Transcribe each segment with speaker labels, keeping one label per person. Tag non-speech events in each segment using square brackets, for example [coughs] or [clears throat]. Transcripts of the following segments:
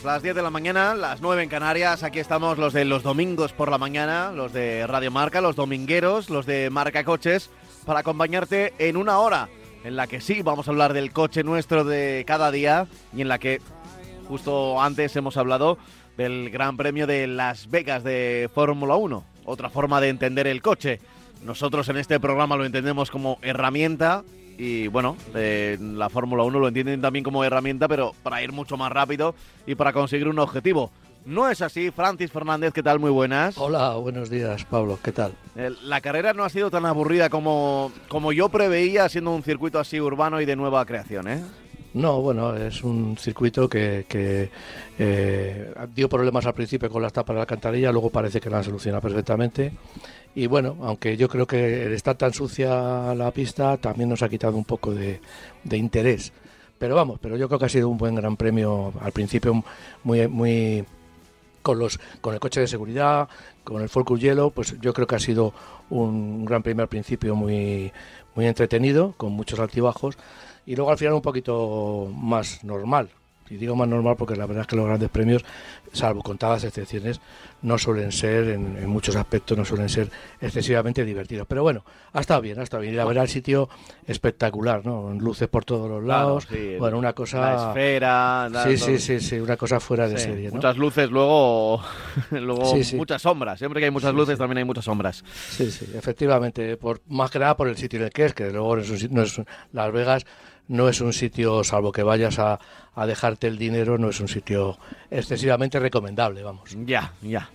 Speaker 1: amigos? Las 10 de la mañana, las 9 en Canarias, aquí estamos los de los domingos por la mañana, los de Radio Marca, los domingueros, los de Marca Coches, para acompañarte en una hora en la que sí vamos a hablar del coche nuestro de cada día y en la que justo antes hemos hablado del Gran Premio de Las Vegas de Fórmula 1, otra forma de entender el coche. Nosotros en este programa lo entendemos como herramienta y bueno, eh, la Fórmula 1 lo entienden también como herramienta, pero para ir mucho más rápido y para conseguir un objetivo. No es así, Francis Fernández, ¿qué tal? Muy buenas.
Speaker 2: Hola, buenos días, Pablo, ¿qué tal?
Speaker 1: Eh, La carrera no ha sido tan aburrida como, como yo preveía, siendo un circuito así urbano y de nueva creación, ¿eh?
Speaker 2: No, bueno, es un circuito que, eh, dio problemas al principio con las tapas de la alcantarilla, luego parece que la han solucionado perfectamente. Y bueno, aunque yo creo que estar tan sucia la pista también nos ha quitado un poco de, de interés. Pero vamos, pero yo creo que ha sido un buen gran premio al principio muy muy con los con el coche de seguridad, con el Focus Yellow, pues yo creo que ha sido un gran premio al principio muy muy entretenido, con muchos altibajos y luego al final un poquito más normal. Y digo más normal porque la verdad es que los grandes premios, salvo contadas excepciones, no suelen ser, en, en muchos aspectos, no suelen ser excesivamente divertidos. Pero bueno, ha estado bien, ha estado bien. Y la verdad, el sitio espectacular, ¿no? Luces por todos los lados.
Speaker 1: Claro, sí,
Speaker 2: bueno, una cosa.
Speaker 1: La esfera. la-
Speaker 2: Sí, sí, sí, sí, una cosa fuera de serie, ¿no?
Speaker 1: Muchas luces, luego, [laughs] luego
Speaker 2: Sí,
Speaker 1: muchas sombras. Siempre que hay muchas luces también hay muchas sombras.
Speaker 2: Sí, sí, efectivamente. Por, más que nada por el sitio en el que es, que luego no es no es Las Vegas no es un sitio, salvo que vayas a, a dejarte el dinero, no es un sitio excesivamente recomendable, vamos.
Speaker 1: Ya, ya.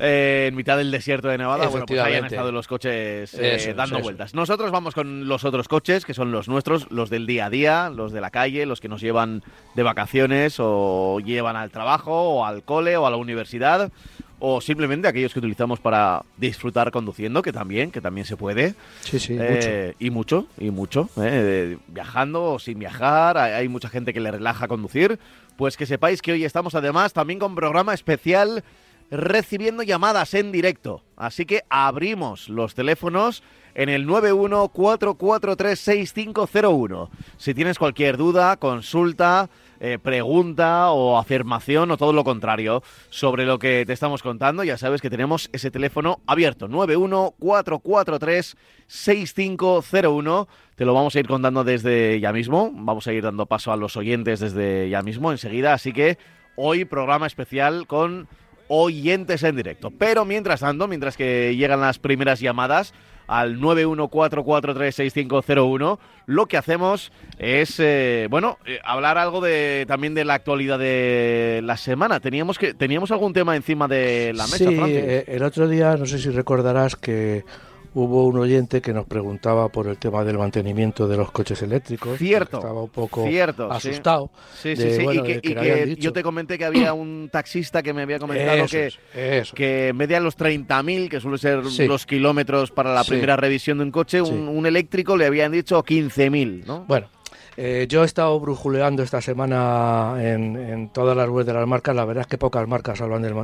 Speaker 1: Eh, en mitad del desierto de Nevada, bueno, pues ahí han estado los coches eh,
Speaker 2: Eso
Speaker 1: dando
Speaker 2: eso
Speaker 1: vueltas. Nosotros vamos con los otros coches, que son los nuestros, los del día a día, los de la calle, los que nos llevan de vacaciones o llevan al trabajo o al cole o a la universidad o simplemente aquellos que utilizamos para disfrutar conduciendo, que también, que también se puede.
Speaker 2: Sí, sí,
Speaker 1: Eh, Y mucho, y mucho. eh, viajando o sin viajar, hay, hay mucha gente que le relaja conducir. Pues que sepáis que hoy estamos además también con programa especial recibiendo llamadas en directo. Así que abrimos los teléfonos en el 914436501. Si tienes cualquier duda, consulta, eh, pregunta o afirmación o todo lo contrario sobre lo que te estamos contando, ya sabes que tenemos ese teléfono abierto, 914436501. Te lo vamos a ir contando desde ya mismo, vamos a ir dando paso a los oyentes desde ya mismo enseguida, así que hoy programa especial con oyentes en directo. Pero mientras tanto, mientras que llegan las primeras llamadas al 914436501, lo que hacemos es, eh, bueno, eh, hablar algo de también de la actualidad de la semana. Teníamos que teníamos algún tema encima de la mesa,
Speaker 2: sí,
Speaker 1: Francis?
Speaker 2: eh, el otro día, no sé si recordarás que hubo un oyente que nos preguntaba por el tema del mantenimiento de los coches eléctricos.
Speaker 1: Cierto,
Speaker 2: Estaba un poco
Speaker 1: cierto,
Speaker 2: asustado.
Speaker 1: Sí, sí,
Speaker 2: de,
Speaker 1: sí.
Speaker 2: bueno,
Speaker 1: y que, y yo te comenté que había un taxista que me había comentado
Speaker 2: Eso
Speaker 1: que,
Speaker 2: es,
Speaker 1: que en vez de a los 30.000, que suele ser
Speaker 2: Sí.
Speaker 1: los kilómetros para la
Speaker 2: Sí.
Speaker 1: primera revisión de un coche, un eléctrico le habían dicho 15.000, ¿no?
Speaker 2: Bueno, eh, yo he estado brujuleando esta semana en, en todas las webs de las marcas. La verdad es que pocas marcas hablan del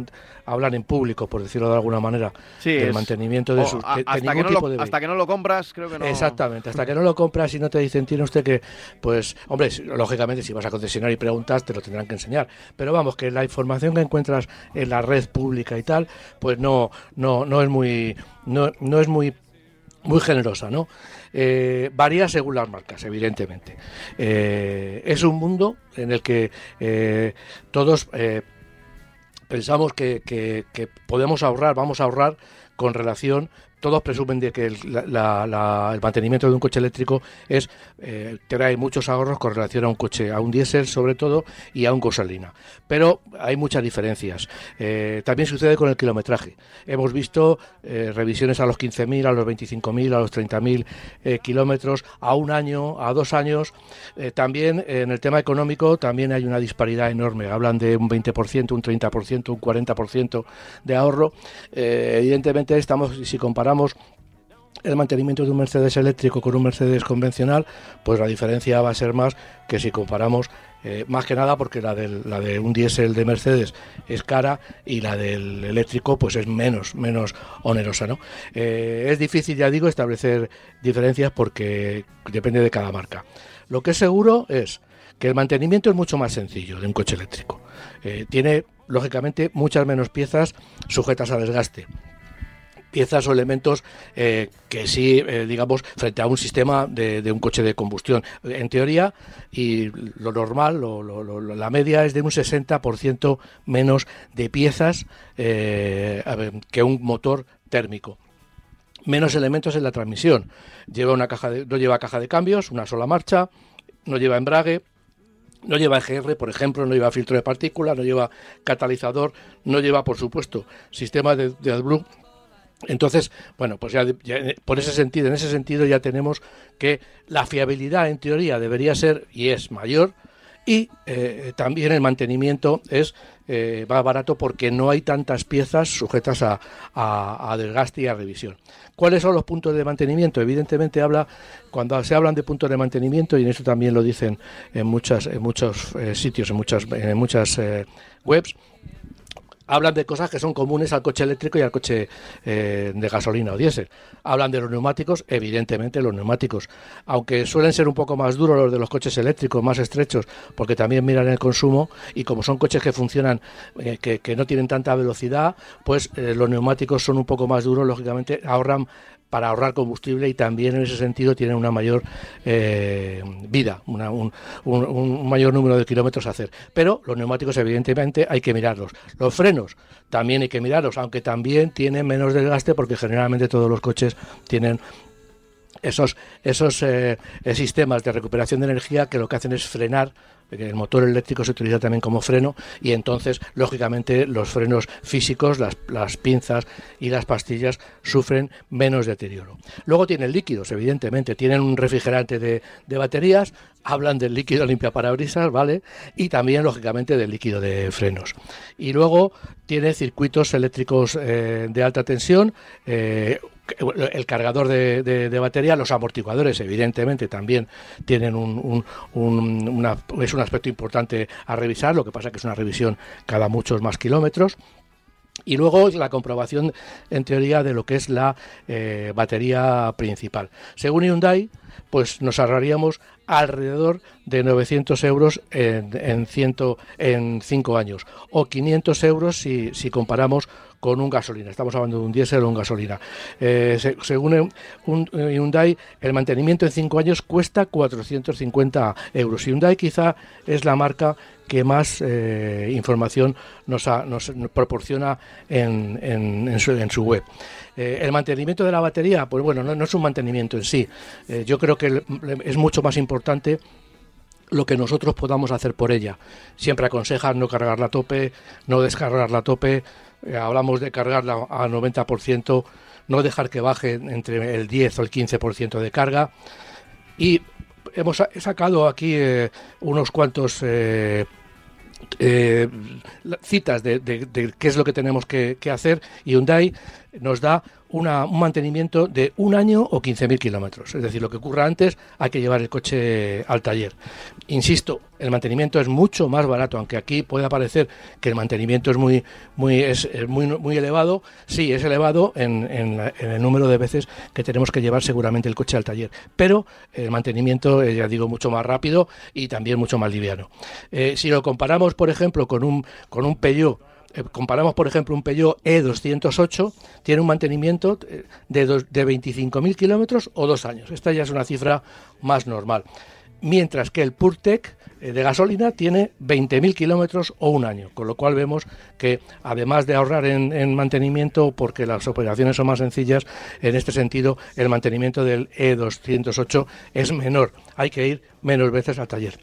Speaker 2: hablan en público, por decirlo de alguna manera,
Speaker 1: Sí,
Speaker 2: del
Speaker 1: es-
Speaker 2: mantenimiento de,
Speaker 1: o
Speaker 2: sus,
Speaker 1: a-
Speaker 2: de-
Speaker 1: hasta, que no
Speaker 2: tipo
Speaker 1: lo,
Speaker 2: de
Speaker 1: hasta que no lo compras, creo que no.
Speaker 2: Exactamente, hasta que [laughs] no lo compras y no te dicen, tiene usted que, pues, hombre, lógicamente si vas a concesionar y preguntas, te lo tendrán que enseñar. Pero vamos, que la información que encuentras en la red pública y tal, pues no, no, no es muy, no, no es muy muy generosa, ¿no? Eh, varía según las marcas, evidentemente. Eh, es un mundo en el que eh, todos pensamos que- que podemos ahorrar, vamos a ahorrar con relación todos presumen de que el, mantenimiento de un coche eléctrico es eh, trae muchos ahorros con relación a un coche, a un diésel sobre todo y a un gasolina. Pero hay muchas diferencias. Eh, también sucede con el kilometraje. Hemos visto eh, revisiones a los 15.000, a los 25.000, a los 30.000 kilómetros, a un año, a dos años. también en el tema económico también hay una disparidad enorme. Hablan de un 20%, un 30%, un 40% de ahorro. evidentemente estamos, si comparamos el mantenimiento de un Mercedes eléctrico con un Mercedes convencional, pues la diferencia va a ser más que si comparamos eh, más que nada porque la, la de un diésel de Mercedes es cara y la del eléctrico pues es menos, menos onerosa. ¿no? Eh, es difícil, ya digo, establecer diferencias porque depende de cada marca. Lo que es seguro es que el mantenimiento es mucho más sencillo de un coche eléctrico. Eh, tiene, lógicamente, muchas menos piezas sujetas a desgaste piezas o elementos eh, que sí, eh, digamos, frente a un sistema de, un coche de combustión. En teoría, y lo normal, la media es de un 60% menos de piezas eh, que un motor térmico menos elementos en la transmisión. Lleva una caja no lleva caja de cambios, una sola marcha, no lleva embrague, no lleva EGR, por ejemplo, no lleva filtro de partículas, no lleva catalizador, no lleva, por supuesto, sistema de, de AdBlue entonces, bueno, pues ya, por ese sentido, en ese sentido ya tenemos que la fiabilidad en teoría debería ser y es mayor y eh, también el mantenimiento es eh, más barato porque no hay tantas piezas sujetas a, desgaste y a revisión. ¿Cuáles son los puntos de mantenimiento? Evidentemente habla cuando se hablan de puntos de mantenimiento y en eso también lo dicen en muchas en muchos eh, sitios, en muchas en muchas webs hablan de cosas que son comunes al coche eléctrico y al coche eh, de gasolina o diésel. Hablan de los neumáticos, evidentemente los neumáticos, aunque suelen ser un poco más duros los de los coches eléctricos, más estrechos, porque también miran el consumo y como son coches que funcionan, eh, que, no tienen tanta velocidad, pues eh, los neumáticos son un poco más duros, lógicamente ahorran para ahorrar combustible y también en ese sentido tienen una mayor eh, vida, un, mayor número de kilómetros a hacer. Pero los neumáticos evidentemente hay que mirarlos. Los frenos también hay que mirarlos, aunque también tienen menos desgaste porque generalmente todos los coches tienen esos, esos eh, sistemas de recuperación de energía que lo que hacen es frenar el motor eléctrico se utiliza también como freno y entonces, lógicamente, los frenos físicos, las, las pinzas y las pastillas sufren menos deterioro. Luego tienen líquidos, evidentemente, tienen un refrigerante de, baterías, hablan del líquido limpia parabrisas, ¿vale? Y también, lógicamente, del líquido de frenos. Y luego tiene circuitos eléctricos eh, de alta tensión, eh, el cargador de, batería, los amortiguadores, evidentemente, también tienen un, es un aspecto importante a revisar, lo que pasa que es una revisión cada muchos más kilómetros. Y luego la comprobación, en teoría, de lo que es la eh, batería principal. Según Hyundai, pues nos ahorraríamos alrededor de 900 euros en, en, ciento, en cinco años o 500 euros si, si comparamos con un gasolina. Estamos hablando de un diésel o un gasolina. Eh, según un, Hyundai, el mantenimiento en cinco años cuesta 450 euros. Hyundai quizá es la marca que más eh, información nos, nos, proporciona en, en, su, web. Eh, el mantenimiento de la batería, pues bueno, no, es un mantenimiento en sí. yo creo que es mucho más importante lo que nosotros podamos hacer por ella. Siempre aconsejan no cargarla a tope, no descargarla a tope, eh, hablamos de cargarla a 90%, no dejar que baje entre el 10 o el 15% de carga. Y hemos sacado aquí eh, unos cuantos eh, citas de, qué es lo que tenemos que, que hacer Hyundai nos da un mantenimiento de un año o 15.000 kilómetros. Es decir, lo que ocurra antes hay que llevar el coche al taller. Insisto, el mantenimiento es mucho más barato, aunque aquí pueda parecer que el mantenimiento es muy, muy, es, muy, muy elevado. Sí, es elevado en, el número de veces que tenemos que llevar seguramente el coche al taller. Pero el mantenimiento, ya digo, mucho más rápido y también mucho más liviano. Eh, si lo comparamos, por ejemplo, con un, con un Peugeot eh, comparamos, por ejemplo, un Peugeot E208, tiene un mantenimiento eh, de, de 25.000 kilómetros o dos años. Esta ya es una cifra más normal. mientras que el PureTech eh, de gasolina tiene 20.000 kilómetros o un año, con lo cual vemos que además de ahorrar en, mantenimiento, porque las operaciones son más sencillas, en este sentido el mantenimiento del E208 es menor, hay que ir menos veces al taller.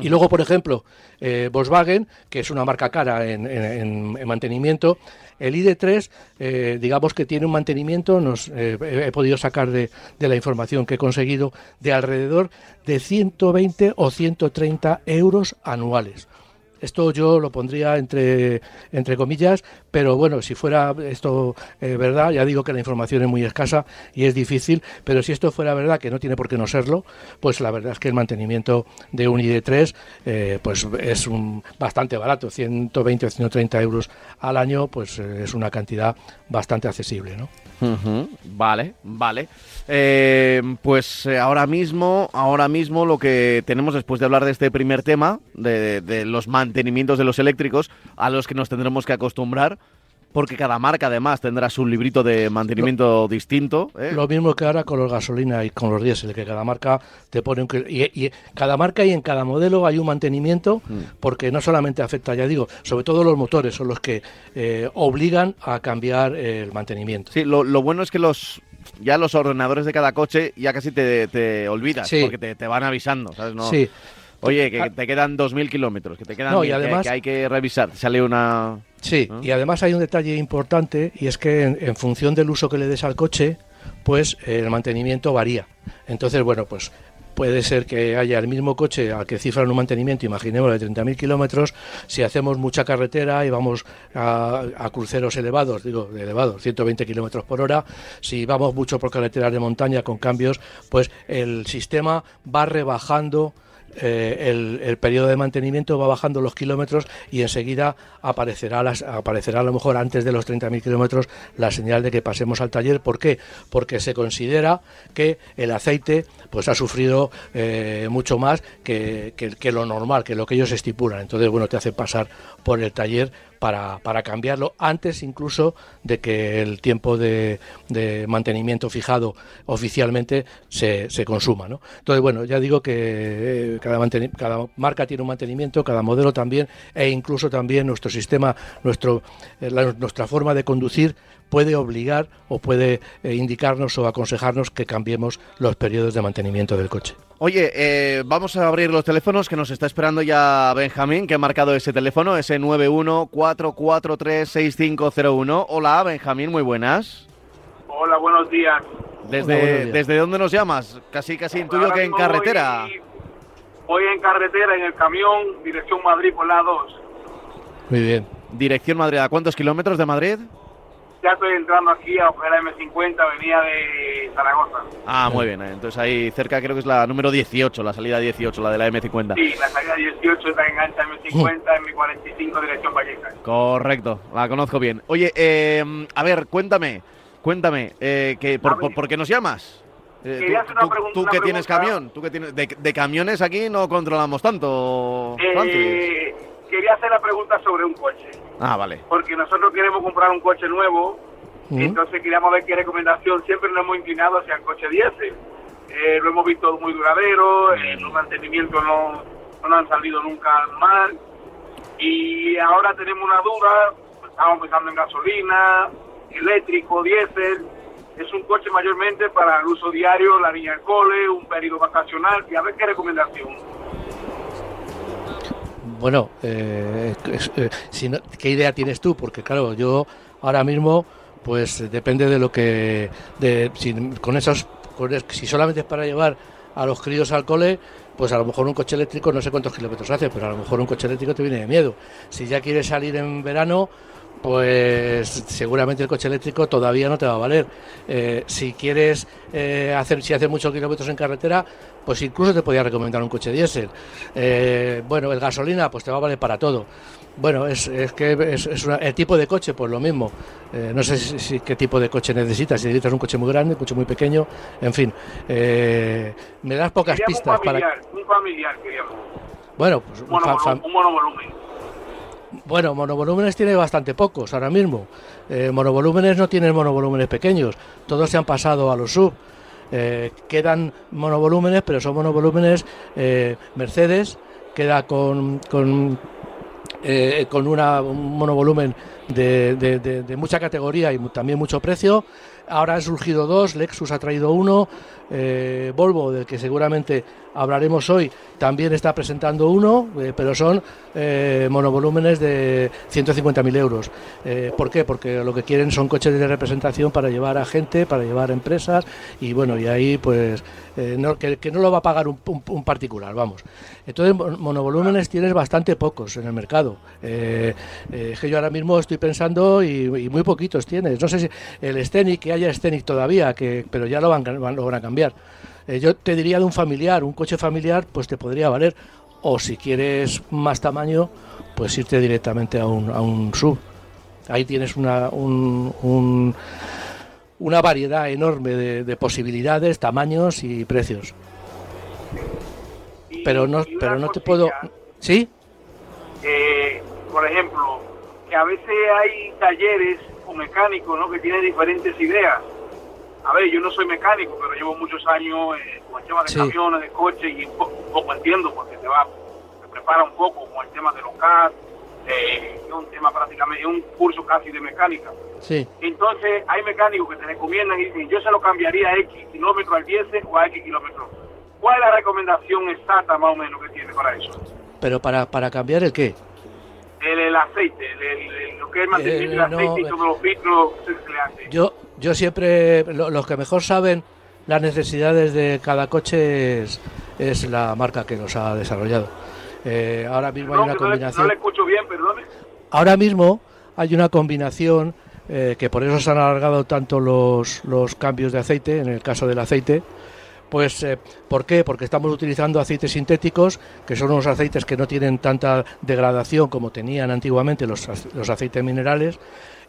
Speaker 2: Y luego, por ejemplo, eh, Volkswagen, que es una marca cara en, mantenimiento, el ID3, eh, digamos que tiene un mantenimiento, nos, eh, he podido sacar de, de, la información que he conseguido, de alrededor de 120 o 130 euros anuales. Esto yo lo pondría entre, entre comillas, pero bueno, si fuera esto eh, verdad, ya digo que la información es muy escasa y es difícil, pero si esto fuera verdad, que no tiene por qué no serlo, pues la verdad es que el mantenimiento de un ID3 eh, pues es un, bastante barato, 120 o 130 euros al año, pues eh, es una cantidad bastante accesible, ¿no?
Speaker 1: Vale, vale. Eh, pues eh, ahora mismo, ahora mismo lo que tenemos después de hablar de este primer tema, de, los mantenimientos de los eléctricos, a los que nos tendremos que acostumbrar, porque cada marca además tendrá su librito de mantenimiento distinto.
Speaker 2: ¿eh? Lo mismo que ahora con los gasolina y con los diésel, que cada marca te pone un... Y, y, cada marca y en cada modelo hay un mantenimiento, mm. porque no solamente afecta, ya digo, sobre todo los motores son los que obligan a cambiar el mantenimiento.
Speaker 1: Sí, lo bueno es que los ya los ordenadores de cada coche ya casi te, olvidas, porque te, van avisando, ¿sabes? No, sí. Oye, que ah. te quedan 2.000 kilómetros, que te quedan no, y además, que, hay que revisar. Sale una...
Speaker 2: Sí, y además hay un detalle importante y es que en, función del uso que le des al coche, pues el mantenimiento varía. Entonces, bueno, pues puede ser que haya el mismo coche al que cifran un mantenimiento, imaginemos de 30.000 kilómetros, si hacemos mucha carretera y vamos a, cruceros elevados, digo, elevados, 120 kilómetros por hora, si vamos mucho por carreteras de montaña con cambios, pues el sistema va rebajando eh, el, periodo de mantenimiento va bajando los kilómetros y enseguida aparecerá, aparecerá a lo mejor antes de los 30.000 kilómetros la señal de que pasemos al taller. ¿Por qué? Porque se considera que el aceite pues ha sufrido eh, mucho más que, que, lo normal, que lo que ellos estipulan. Entonces, bueno, te hace pasar por el taller para, para cambiarlo antes incluso de que el tiempo de, mantenimiento fijado oficialmente se, se consuma. ¿no? Entonces, bueno, ya digo que eh, cada, cada marca tiene un mantenimiento, cada modelo también, e incluso también nuestro sistema, nuestro, eh, nuestra forma de conducir puede obligar o puede eh, indicarnos o aconsejarnos que cambiemos los periodos de mantenimiento del coche.
Speaker 1: Oye, eh, vamos a abrir los teléfonos que nos está esperando ya Benjamín, que ha marcado ese teléfono, ese 914436501. Hola, Benjamín, muy buenas.
Speaker 3: Hola, buenos días.
Speaker 1: ¿Desde, ¿desde dónde nos llamas? Casi, casi intuyo que en carretera.
Speaker 3: Voy, en carretera, en el camión, dirección Madrid por la 2.
Speaker 2: Muy bien.
Speaker 1: Dirección Madrid, ¿a cuántos kilómetros de Madrid?
Speaker 3: Ya estoy entrando aquí a la M50, venía de Zaragoza.
Speaker 1: Ah, muy bien. Entonces ahí cerca creo que es la número 18, la salida 18, la de la
Speaker 3: M50. Sí, la salida 18 está engancha M50 en mi 45 dirección Vallecas.
Speaker 1: Correcto, la conozco bien. Oye, eh, a ver, cuéntame, cuéntame, eh, que, por, qué nos llamas?
Speaker 3: Eh, tú,
Speaker 1: tú, que tienes camión, tú que tienes de, camiones aquí no controlamos tanto.
Speaker 3: Eh, quería hacer la pregunta sobre un coche.
Speaker 1: Ah, vale.
Speaker 3: Porque nosotros queremos comprar un coche nuevo, entonces queríamos ver qué recomendación. Siempre nos hemos inclinado hacia el coche diésel. Eh, lo hemos visto muy duradero, eh, los mantenimientos no, no han salido nunca mal. Y ahora tenemos una duda, estamos pensando en gasolina, eléctrico, diésel. Es un coche mayormente para el uso diario, la niña del cole, un periodo vacacional. Y a ver qué recomendación.
Speaker 2: Bueno, eh, eh, ¿qué idea tienes tú? Porque claro, yo ahora mismo, pues depende de lo que, si, con esos, si solamente es para llevar a los críos al cole, pues a lo mejor un coche eléctrico no sé cuántos kilómetros hace, pero a lo mejor un coche eléctrico te viene de miedo. Si ya quieres salir en verano, pues seguramente el coche eléctrico todavía no te va a valer. Eh, si quieres hacer, si haces muchos kilómetros en carretera, pues incluso te podría recomendar un coche diésel. Eh, bueno, el gasolina, pues te va a valer para todo. Bueno, es, es que es, el tipo de coche, pues lo mismo. no sé si, qué tipo de coche necesitas, si necesitas un coche muy grande, un coche muy pequeño, en fin. me das pocas pistas
Speaker 3: para. Un familiar, queríamos.
Speaker 2: Bueno, pues
Speaker 3: un, un monovolumen.
Speaker 2: Bueno, monovolúmenes tiene bastante pocos ahora mismo. Eh, monovolúmenes no tienen monovolúmenes pequeños. Todos se han pasado a los sub. Eh, quedan monovolúmenes, pero son monovolúmenes eh, Mercedes, queda con, con, eh, con una, un monovolumen de, de, de, mucha categoría y también mucho precio. Ahora han surgido dos, Lexus ha traído uno, eh, Volvo, del que seguramente hablaremos hoy, también está presentando uno, eh, pero son eh, monovolúmenes de 150.000 euros. ¿Por qué? Porque lo que quieren son coches de representación para llevar a gente, para llevar a empresas y bueno, y ahí pues que, no lo va a pagar un, particular, vamos. Entonces, monovolúmenes tienes bastante pocos en el mercado. es que yo ahora mismo estoy pensando y, muy poquitos tienes. No sé si el Scenic, que haya Scenic todavía, que, pero ya lo van, lo van a cambiar. Eh, yo te diría de un familiar, un coche familiar, pues te podría valer. O si quieres más tamaño, pues irte directamente a un, a un sub. Ahí tienes una, un, una variedad enorme de, posibilidades, tamaños y precios. Pero no, pero no te puedo. ¿Sí?
Speaker 3: Eh, por ejemplo, que a veces hay talleres o mecánicos ¿no? que tienen diferentes ideas a ver, yo no soy mecánico, pero llevo muchos años eh, con el tema de camiones, de coches, y un poco, entiendo porque te va, te prepara un poco con el tema de los CAD, eh, es un tema prácticamente, un curso casi de mecánica.
Speaker 2: Sí.
Speaker 3: Entonces, hay mecánicos que te recomiendan y dicen, yo se lo cambiaría a X kilómetros al diésel o a X kilómetros. ¿Cuál es la recomendación exacta más o menos que tiene para eso?
Speaker 2: ¿Pero para, para cambiar el qué?
Speaker 3: El, aceite, el, lo que es mantener el, aceite y todos los filtros que le hace.
Speaker 2: Yo, yo siempre, los que mejor saben las necesidades de cada coche es, la marca que nos ha desarrollado. Eh, ahora mismo hay una combinación.
Speaker 3: No le, escucho bien, perdone.
Speaker 2: Ahora mismo hay una combinación eh, que por eso se han alargado tanto los, los cambios de aceite, en el caso del aceite. Pues, eh, ¿por qué? Porque estamos utilizando aceites sintéticos, que son unos aceites que no tienen tanta degradación como tenían antiguamente los, aceites minerales,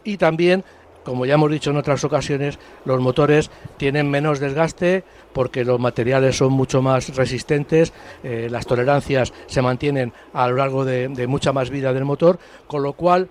Speaker 2: y también como ya hemos dicho en otras ocasiones, los motores tienen menos desgaste porque los materiales son mucho más resistentes, eh, las tolerancias se mantienen a lo largo de mucha más vida del motor, con lo cual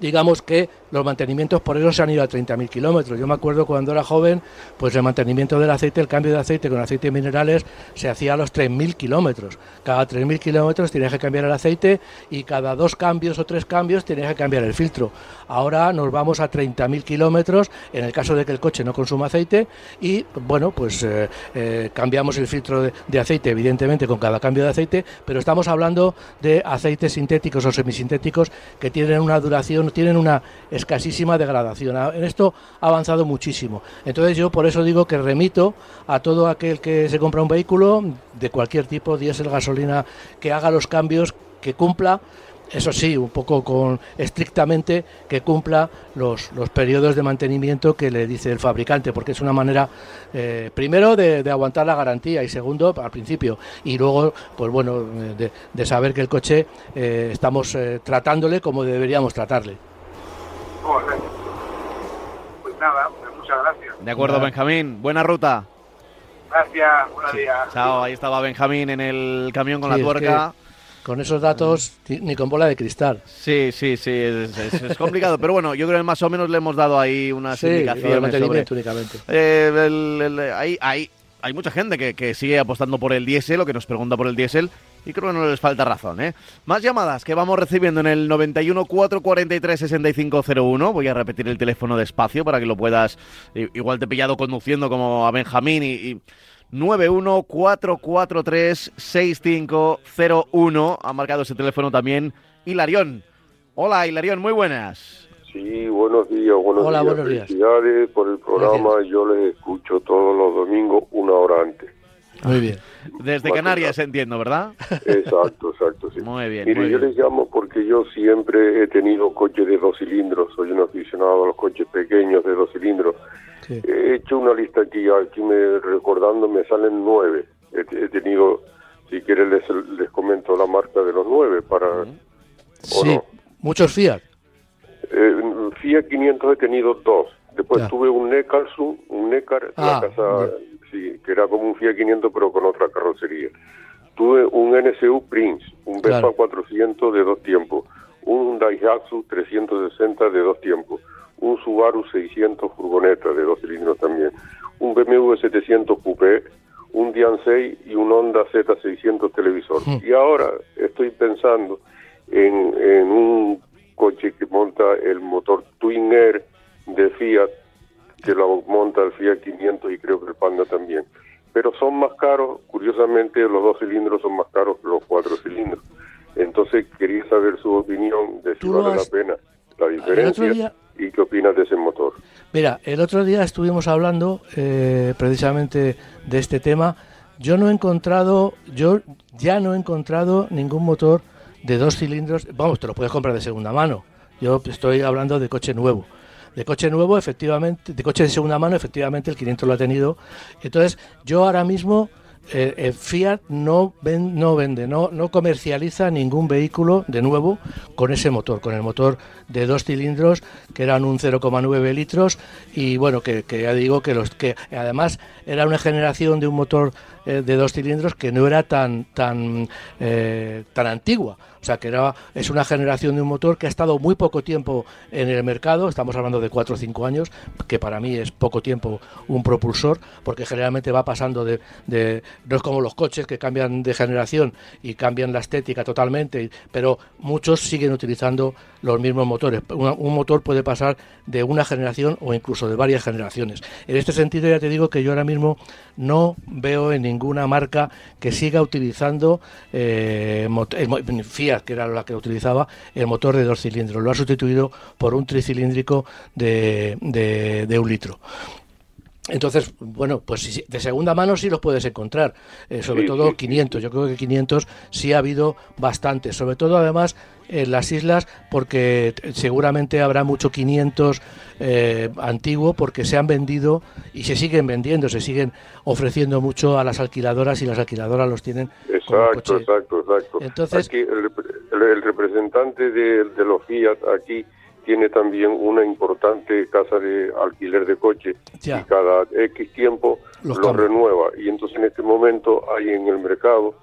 Speaker 2: digamos que los mantenimientos por eso se han ido a 30.000 kilómetros. Yo me acuerdo cuando era joven, pues el mantenimiento del aceite, el cambio de aceite con aceite minerales se hacía a los 3.000 kilómetros. Cada 3.000 kilómetros tenías que cambiar el aceite y cada dos cambios o tres cambios tenías que cambiar el filtro. Ahora nos vamos a 30.000 kilómetros en el caso de que el coche no consuma aceite y bueno, pues eh, eh, cambiamos el filtro de, de aceite evidentemente con cada cambio de aceite, pero estamos hablando de aceites sintéticos o semisintéticos que tienen una duración, tienen una escasísima degradación. En esto ha avanzado muchísimo. Entonces yo por eso digo que remito a todo aquel que se compra un vehículo de cualquier tipo, diésel, gasolina, que haga los cambios, que cumpla eso sí, un poco con estrictamente que cumpla los, los periodos de mantenimiento que le dice el fabricante, porque es una manera, eh, primero, de, aguantar la garantía y segundo, al principio, y luego, pues bueno, de, saber que el coche eh, estamos eh, tratándole como deberíamos tratarle.
Speaker 3: Pues nada, pues muchas gracias.
Speaker 1: De acuerdo, Benjamín. Buena ruta.
Speaker 3: Gracias, buenos días.
Speaker 1: Chao, ahí estaba Benjamín en el camión con la tuerca.
Speaker 2: Con esos datos, ni con bola de cristal.
Speaker 1: Sí, sí, sí, es, complicado. pero bueno, yo creo que más o menos le hemos dado ahí unas indicaciones. Sobre,
Speaker 2: únicamente.
Speaker 1: Eh, hay, hay, hay mucha gente que, sigue apostando por el diésel o que nos pregunta por el diésel y creo que no les falta razón. ¿eh? Más llamadas que vamos recibiendo en el 91 443 6501. Voy a repetir el teléfono despacio para que lo puedas. Igual te he pillado conduciendo como a Benjamín y. y 91 443 6501. Ha marcado ese teléfono también Hilarión. Hola, Hilarión, muy buenas.
Speaker 4: Sí, buenos días, buenos
Speaker 2: Hola,
Speaker 4: días.
Speaker 2: Buenos días.
Speaker 4: Felicidades por el programa. Yo les escucho todos los domingos una hora antes.
Speaker 2: Muy bien.
Speaker 1: Desde Canarias entiendo, ¿verdad?
Speaker 4: Exacto, exacto, sí.
Speaker 1: Muy bien.
Speaker 4: Mire, yo les llamo porque yo siempre he tenido coches de dos cilindros, soy un aficionado a los coches pequeños de dos cilindros. He hecho una lista aquí, aquí me recordando me salen nueve. He, tenido, si quieren les, les comento la marca de los nueve para...
Speaker 2: Sí, muchos Fiat.
Speaker 4: Eh, Fiat 500 he tenido dos. Después tuve un Necar, un Necar en la ah, casa sí, que era como un Fiat 500 pero con otra carrocería. Tuve un NSU Prince, un Vespa 400 de dos tiempos, un Daihatsu 360 de dos tiempos, un Subaru 600 furgoneta de dos cilindros también, un BMW 700 Coupé, un Dian 6 y un Honda Z600 televisor.
Speaker 2: Hmm.
Speaker 4: Y ahora estoy pensando en, en un coche que monta el motor Twin Air de Fiat, que lo monta el Fiat 500 y creo que el Panda también. Pero son más caros, curiosamente los dos cilindros son más caros que los cuatro cilindros. Entonces quería saber su opinión de si vale
Speaker 2: has-
Speaker 4: la pena la diferencia
Speaker 2: día-
Speaker 4: y qué opinas de ese motor.
Speaker 2: Mira, el otro día estuvimos hablando eh, precisamente de este tema. Yo no he encontrado, yo ya no he encontrado ningún motor de dos cilindros. Vamos, te lo puedes comprar de segunda mano. Yo estoy hablando de coche nuevo. De coche nuevo, efectivamente, de coche de segunda mano, efectivamente el 500 lo ha tenido. Entonces, yo ahora mismo eh, eh, Fiat no, ven- no vende, no, no comercializa ningún vehículo de nuevo con ese motor, con el motor de dos cilindros que eran un 0,9 litros y bueno, que, que ya digo que los que además era una generación de un motor eh, de dos cilindros que no era tan tan eh, tan antigua. O sea, que era, es una generación de un motor que ha estado muy poco tiempo en el mercado, estamos hablando de 4 o 5 años, que para mí es poco tiempo un propulsor, porque generalmente va pasando de, no es como los coches que cambian de generación y cambian la estética totalmente, pero muchos siguen utilizando los mismos motores. Un motor puede pasar de una generación o incluso de varias generaciones. En este sentido ya te digo que yo ahora mismo no veo en ninguna marca que siga utilizando eh, el mo- Fiat, que era la que utilizaba, el motor de dos cilindros. Lo ha sustituido por un tricilíndrico de- de un litro. Entonces, bueno, pues de segunda mano sí los puedes encontrar, eh, sobre
Speaker 4: Sí,
Speaker 2: todo
Speaker 4: sí, sí,
Speaker 2: 500. Yo creo que 500 sí ha habido bastante, sobre todo además en las islas, porque seguramente habrá mucho 500 eh, antiguo, porque se han vendido y se siguen vendiendo, se siguen ofreciendo mucho a las alquiladoras y las alquiladoras los tienen
Speaker 4: Exacto, exacto, exacto.
Speaker 2: Entonces-
Speaker 4: Aquí el, el- el representante de, de los Fiat aquí tiene también una importante casa de alquiler de coche
Speaker 2: Ya.
Speaker 4: y cada X tiempo
Speaker 2: Los
Speaker 4: lo renueva. Y entonces en este momento hay en el mercado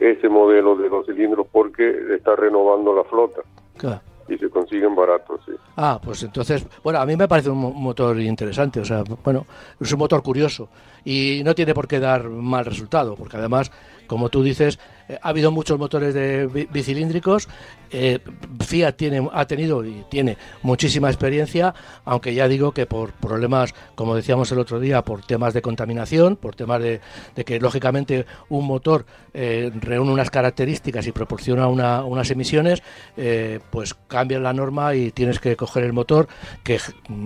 Speaker 4: ese modelo de dos cilindros porque está renovando la flota
Speaker 2: Claro.
Speaker 4: y se consiguen baratos. Sí.
Speaker 2: Ah, pues entonces, bueno, a mí me parece un mo- motor interesante, o sea, bueno, es un motor curioso y no tiene por qué dar mal resultado, porque además, como tú dices, ha habido muchos motores de bi- bicilíndricos, eh, Fiat tiene, ha tenido y tiene muchísima experiencia, aunque ya digo que por problemas, como decíamos el otro día, por temas de contaminación, por temas de, de que lógicamente un motor eh, reúne unas características y proporciona una- unas emisiones, eh, pues cambia la norma y tienes que coger el motor que,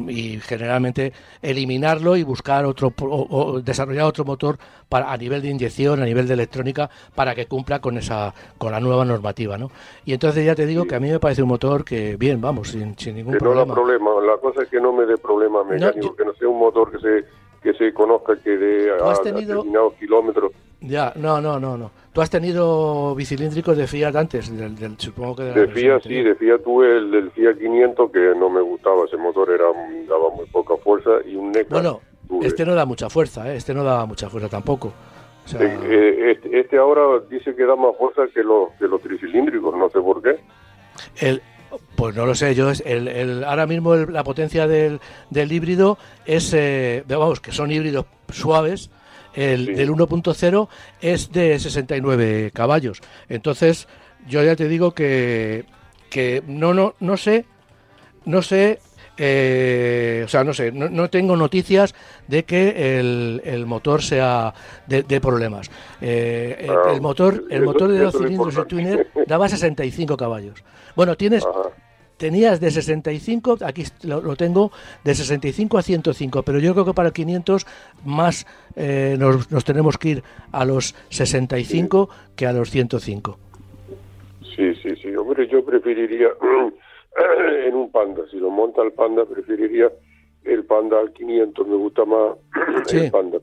Speaker 2: y generalmente eliminarlo y buscar otro o, o desarrollar otro motor para a nivel de inyección, a nivel de electrónica, para que cumpla con esa con la nueva normativa, ¿no? Y entonces ya te digo que a mí me parece un motor que bien, vamos, sin, sin ningún
Speaker 4: Que no da
Speaker 2: problema.
Speaker 4: problema. La cosa es que no me dé problemas mecánicos,
Speaker 2: yo-
Speaker 4: que no sea un motor que se que se conozca que dé
Speaker 2: ¿Tú
Speaker 4: a,
Speaker 2: has
Speaker 4: a
Speaker 2: tenido-
Speaker 4: determinados kilómetros.
Speaker 2: Ya, no, no, no, no. Tú has tenido bicilíndricos de Fiat antes, del, del- supongo que de la
Speaker 4: De Fiat sí, de Fiat tuve el del Fiat 500 que no me gustaba, ese motor era daba muy poca fuerza y un NECA
Speaker 2: Bueno,
Speaker 4: tuve.
Speaker 2: este no da mucha fuerza, ¿eh? este no da mucha fuerza tampoco. O sea,
Speaker 4: Eh, eh, este, este ahora dice que da más fuerza que los que los tricilíndricos, no sé por qué.
Speaker 2: el, pues no lo sé, yo es el, el- ahora mismo el- la potencia del, del híbrido es, eh, vamos, que son híbridos suaves. El
Speaker 4: Sí.
Speaker 2: del 1.0 es de 69 caballos. Entonces, yo ya te digo que, que no, no, no sé, no sé, eh, o sea, no sé, no, no tengo noticias de que el, el motor sea de, de problemas. Eh, el-
Speaker 4: Ah,
Speaker 2: el motor, el motor de dos cilindros, el
Speaker 4: importante.
Speaker 2: Twinner, daba 65 caballos. Bueno, tienes,
Speaker 4: Ajá.
Speaker 2: Tenías de 65, aquí lo, lo tengo, de 65 a 105, pero yo creo que para el 500 más eh, nos, nos tenemos que ir a los 65 que a los 105.
Speaker 4: Sí, sí, sí. Hombre, yo preferiría [clears throat] en un Panda, si lo monta el Panda, preferiría el Panda al 500, me gusta más [clears throat]
Speaker 2: Sí.
Speaker 4: el Panda.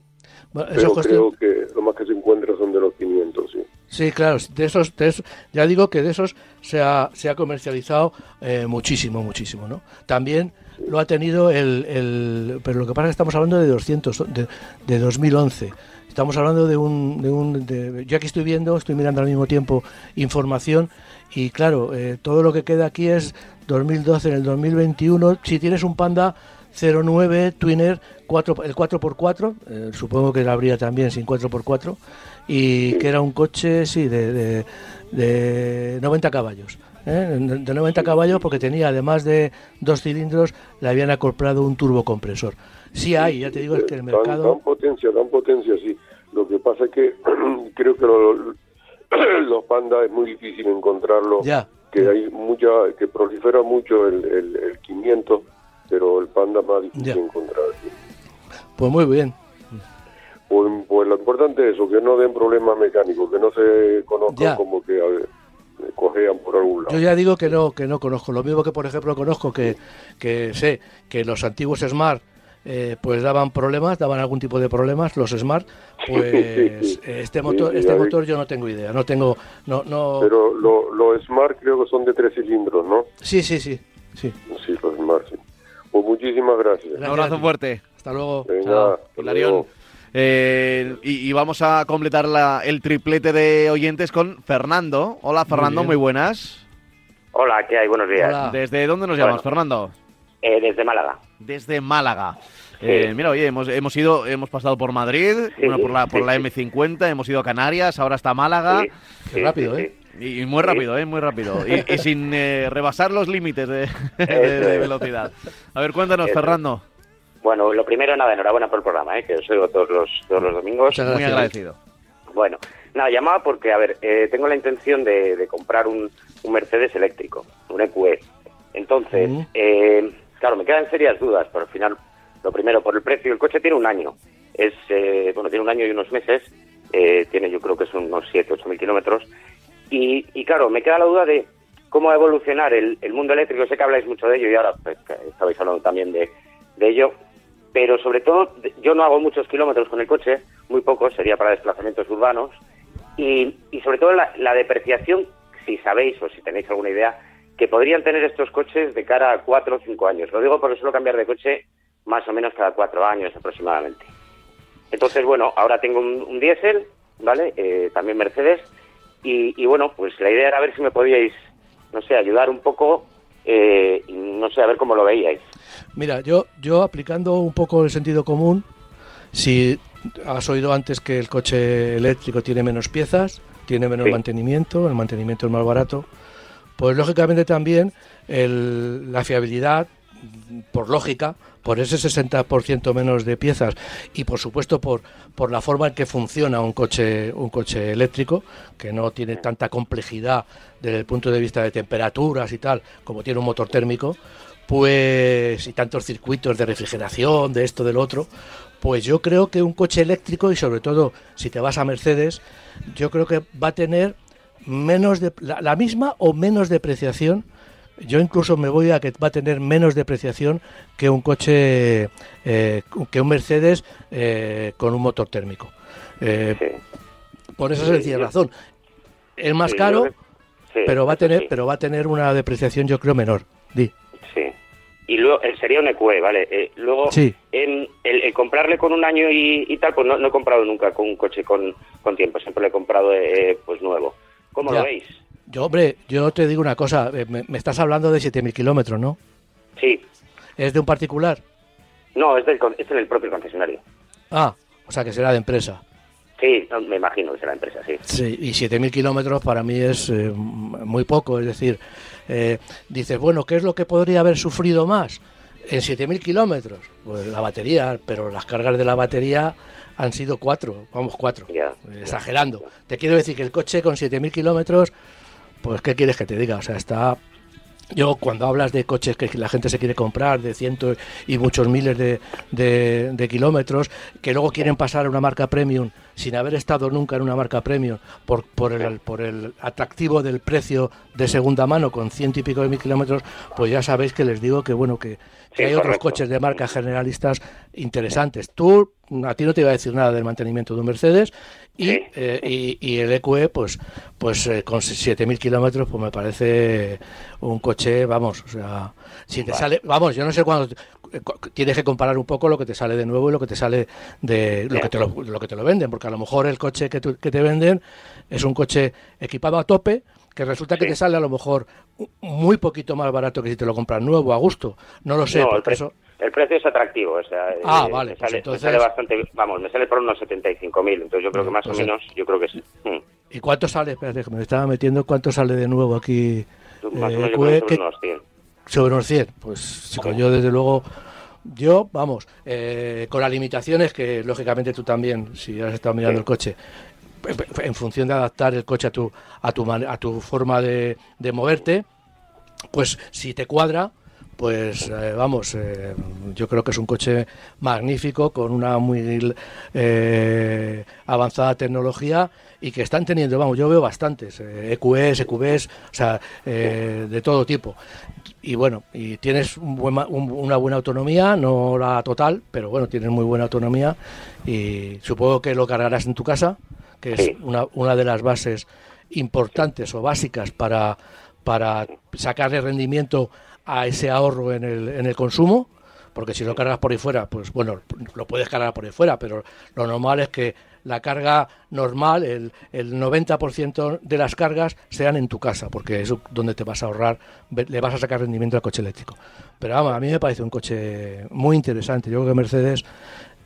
Speaker 2: Bueno, eso
Speaker 4: Pero creo que lo más que se encuentra son de los 500, sí.
Speaker 2: Sí, claro, de esos, de esos- ya digo que de esos se ha, se ha comercializado eh, muchísimo, muchísimo, ¿no? También lo ha tenido el, el- pero lo que pasa es que estamos hablando de 200, de, de 2011. Estamos hablando de un, de un de- yo aquí estoy viendo, estoy mirando al mismo tiempo información y claro, eh, todo lo que queda aquí es 2012, en el 2021, si tienes un Panda 09 Twinner 4, el 4x4, eh, supongo que lo habría también sin 4x4, y que era un coche, sí, de, de, 90 caballos. ¿eh? De 90 caballos porque tenía, además de dos cilindros, le habían acoplado un turbocompresor. Sí hay, ya te digo, es que el mercado...
Speaker 4: Dan, potencia, dan potencia, sí. Lo que pasa es que [clears throat] creo que [clears throat] los pandas es muy difícil encontrarlo.
Speaker 2: Ya.
Speaker 4: Que hay mucha, que prolifera mucho el, el, 500, pero el panda más difícil encontrar.
Speaker 2: Pues muy bien.
Speaker 4: Pues, pues, lo importante es eso, que no den problemas mecánicos, que no se conozcan como que cojean por algún lado.
Speaker 2: Yo ya digo que no, que no conozco. Lo mismo que, por ejemplo, conozco que, que sé que los antiguos Smart eh, pues daban problemas, daban algún tipo de problemas, los Smart, [laughs] pues este motor, este motor yo no tengo idea, no tengo, no, no.
Speaker 4: Pero los Smart creo que son de tres cilindros, ¿no?
Speaker 2: Sí, sí, sí, sí.
Speaker 4: Sí, los Smart, sí. Pues muchísimas gracias.
Speaker 1: Un abrazo fuerte.
Speaker 2: Hasta luego.
Speaker 4: Venga,
Speaker 1: eh, y, vamos a completar la, el triplete de oyentes con Fernando. Hola, Fernando, muy, buenas.
Speaker 5: Hola, ¿qué hay? Buenos días.
Speaker 1: ¿Desde dónde nos llamas, Fernando?
Speaker 5: Eh, desde Málaga.
Speaker 1: Desde Málaga. Eh, mira, oye, hemos, hemos ido, hemos pasado por Madrid, por la, por la M50, hemos ido a Canarias, ahora está Málaga.
Speaker 2: rápido, ¿eh?
Speaker 1: Y, muy rápido, ¿eh? Muy rápido. Y, [laughs] sin eh, rebasar los límites de, [laughs] velocidad. A ver, cuéntanos, Fernando.
Speaker 5: Bueno, lo primero, nada, enhorabuena por el programa, ¿eh? que os oigo todos los, todos los domingos.
Speaker 1: Muy agradecido.
Speaker 5: Bueno, nada, llamaba porque, a ver, tengo la intención de, comprar un, un, Mercedes eléctrico, un EQE. Entonces, claro, me quedan serias dudas, pero al final lo primero, por el precio. El coche tiene un año. Es, eh, bueno, tiene un año y unos meses. Eh, tiene, yo creo que son unos 7, 8 mil kilómetros. Y, y, claro, me queda la duda de cómo va a evolucionar el, mundo eléctrico. Sé que habláis mucho de ello y ahora pues, estabais hablando también de, ello. Pero sobre todo, yo no hago muchos kilómetros con el coche, muy pocos, sería para desplazamientos urbanos. Y, y sobre todo la, depreciación, si sabéis o si tenéis alguna idea, que podrían tener estos coches de cara a 4 o 5 años. Lo digo porque suelo cambiar de coche más o menos cada cuatro años aproximadamente. Entonces, bueno, ahora tengo un, diésel, ¿vale? Eh, también Mercedes. Y, bueno, pues la idea era ver si me podíais, no sé, ayudar un poco, eh, no sé, a ver cómo lo veíais.
Speaker 2: Mira, yo, yo aplicando un poco el sentido común, si has oído antes que el coche eléctrico tiene menos piezas, tiene menos mantenimiento, el mantenimiento es más barato, pues lógicamente también la fiabilidad, por lógica, por ese 60% menos de piezas y por supuesto por, por la forma en que funciona un coche, un coche eléctrico, que no tiene tanta complejidad desde el punto de vista de temperaturas y tal, como tiene un motor térmico, pues y tantos circuitos de refrigeración, de esto, del otro, pues yo creo que un coche eléctrico y sobre todo si te vas a Mercedes, yo creo que va a tener menos de, la misma o menos depreciación yo incluso me voy a que va a tener menos depreciación que un coche, eh, que un Mercedes eh, con un motor térmico. Eh, por esa sencilla razón. Es más caro, pero va a tener, pero va a tener una depreciación, yo creo, menor. Di.
Speaker 5: Sí. Y luego sería un EQE, ¿vale? luego, en el, comprarle con un año y, tal, pues no, he comprado nunca con un coche con, con tiempo, siempre lo he comprado pues nuevo. ¿Cómo lo veis?
Speaker 2: Yo, hombre, yo te digo una cosa, eh, me, estás hablando de 7.000 kilómetros, ¿no?
Speaker 5: Sí.
Speaker 2: ¿Es de un particular?
Speaker 5: No, es del, es del propio concesionario.
Speaker 2: Ah, o sea que será de empresa.
Speaker 5: Sí, me imagino que será de empresa, sí.
Speaker 2: Sí, y 7.000 kilómetros para mí es eh, muy poco, es decir, eh, dices, bueno, ¿qué es lo que podría haber sufrido más? En 7.000 kilómetros, pues la batería, pero las cargas de la batería han sido cuatro, vamos, cuatro, exagerando. Te quiero decir que el coche con 7.000 kilómetros pues, ¿qué quieres que te diga? O sea, está yo cuando hablas de coches que la gente se quiere comprar de cientos y muchos miles de, de, kilómetros, que luego quieren pasar a una marca premium sin haber estado nunca en una marca premium por, por, el, por el atractivo del precio de segunda mano con ciento y pico de mil kilómetros, pues ya sabéis que les digo que bueno que, hay otros coches de marca generalistas interesantes. Tú, a ti no te iba a decir nada del mantenimiento de un Mercedes y, eh, y, el EQE, pues, pues eh, con 7.000 kilómetros, pues me parece un coche, vamos, o sea, si te sale, vamos, yo no sé cuándo, tienes que comparar un poco lo que te sale de nuevo y lo que te sale de lo que te lo, lo, que te lo venden, porque a lo mejor el coche que, que te venden es un coche equipado a tope, que resulta que te sale a lo mejor muy poquito más barato que si te lo compras nuevo a gusto. No lo sé.
Speaker 5: No, el, el, precio es atractivo. O sea,
Speaker 2: ah, eh, vale.
Speaker 5: Me pues sale, sale, bastante, vamos, me sale por unos 75.000. Entonces yo creo que más o pues menos, yo creo que sí. Mm.
Speaker 2: ¿Y cuánto sale? Espérate, que me estaba metiendo. ¿Cuánto sale de nuevo aquí?
Speaker 5: Más o menos sobre unos 100.
Speaker 2: Sobre unos 100. Pues chico, yo desde luego yo, vamos, eh, con las limitaciones que lógicamente tú también, si has estado mirando el coche, en función de adaptar el coche a tu, a tu, a tu forma de, de moverte, pues si te cuadra, pues eh, vamos, eh, yo creo que es un coche magnífico con una muy eh, avanzada tecnología y que están teniendo, vamos, yo veo bastantes, EQS, EQBs, o sea, de todo tipo. Y bueno, y tienes una buena autonomía, no la total, pero bueno, tienes muy buena autonomía y supongo que lo cargarás en tu casa que es una, una de las bases importantes o básicas para, para sacarle rendimiento a ese ahorro en el, en el consumo, porque si lo cargas por ahí fuera, pues bueno, lo puedes cargar por ahí fuera, pero lo normal es que la carga normal, el, el 90% de las cargas sean en tu casa, porque es donde te vas a ahorrar, le vas a sacar rendimiento al coche eléctrico. Pero vamos, a mí me parece un coche muy interesante. Yo creo que Mercedes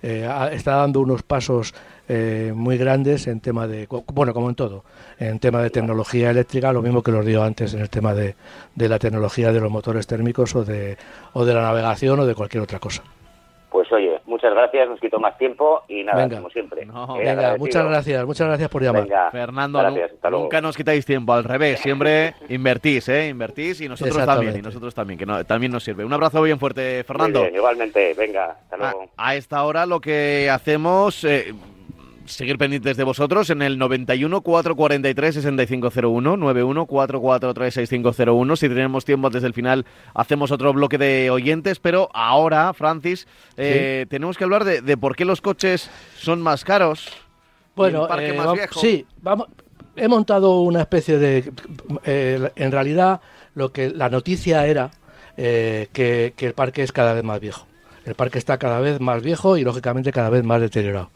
Speaker 2: eh, está dando unos pasos eh, muy grandes en tema de, bueno, como en todo, en tema de tecnología eléctrica, lo mismo que los dio antes en el tema de, de la tecnología de los motores térmicos o de, o de la navegación o de cualquier otra cosa.
Speaker 5: Pues oye, muchas gracias, nos quito más tiempo y nada, como siempre.
Speaker 2: venga, muchas gracias, muchas gracias por llamar.
Speaker 1: Fernando, nunca nos quitáis tiempo, al revés, siempre invertís, ¿eh? Invertís y nosotros también, y nosotros también, que también nos sirve. Un abrazo bien fuerte, Fernando.
Speaker 5: igualmente, venga, hasta luego.
Speaker 1: A, esta hora lo que hacemos... Eh, seguir pendientes de vosotros en el 91 443 6501 91 443 6501 si tenemos tiempo desde el final hacemos otro bloque de oyentes pero ahora Francis eh, tenemos que hablar de, por qué los coches son más caros
Speaker 2: bueno eh, sí vamos he montado una especie de eh, en realidad lo que la noticia era que, que el parque es cada vez más viejo. El parque está cada vez más viejo y lógicamente cada vez más deteriorado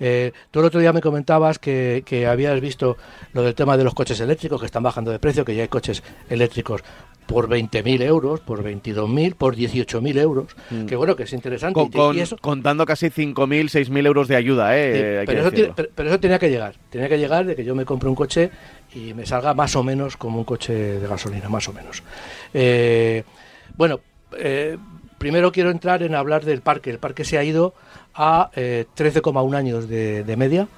Speaker 2: eh, tú el otro día me comentabas que, habías visto lo del tema de los coches eléctricos que están bajando de precio, que ya hay coches eléctricos por 20.000 euros, por 22.000, por 18.000 euros. Mm. Que bueno, que es interesante.
Speaker 1: Contando casi 5.000, 6.000 euros de ayuda, ¿eh?
Speaker 2: pero, eso tenía que llegar. Tenía que llegar de que yo me compre un coche y me salga más o menos como un coche de gasolina, más o menos. Eh, bueno, eh, primero quiero entrar en hablar del parque. El parque se ha ido a 13,1 eh, años de, media,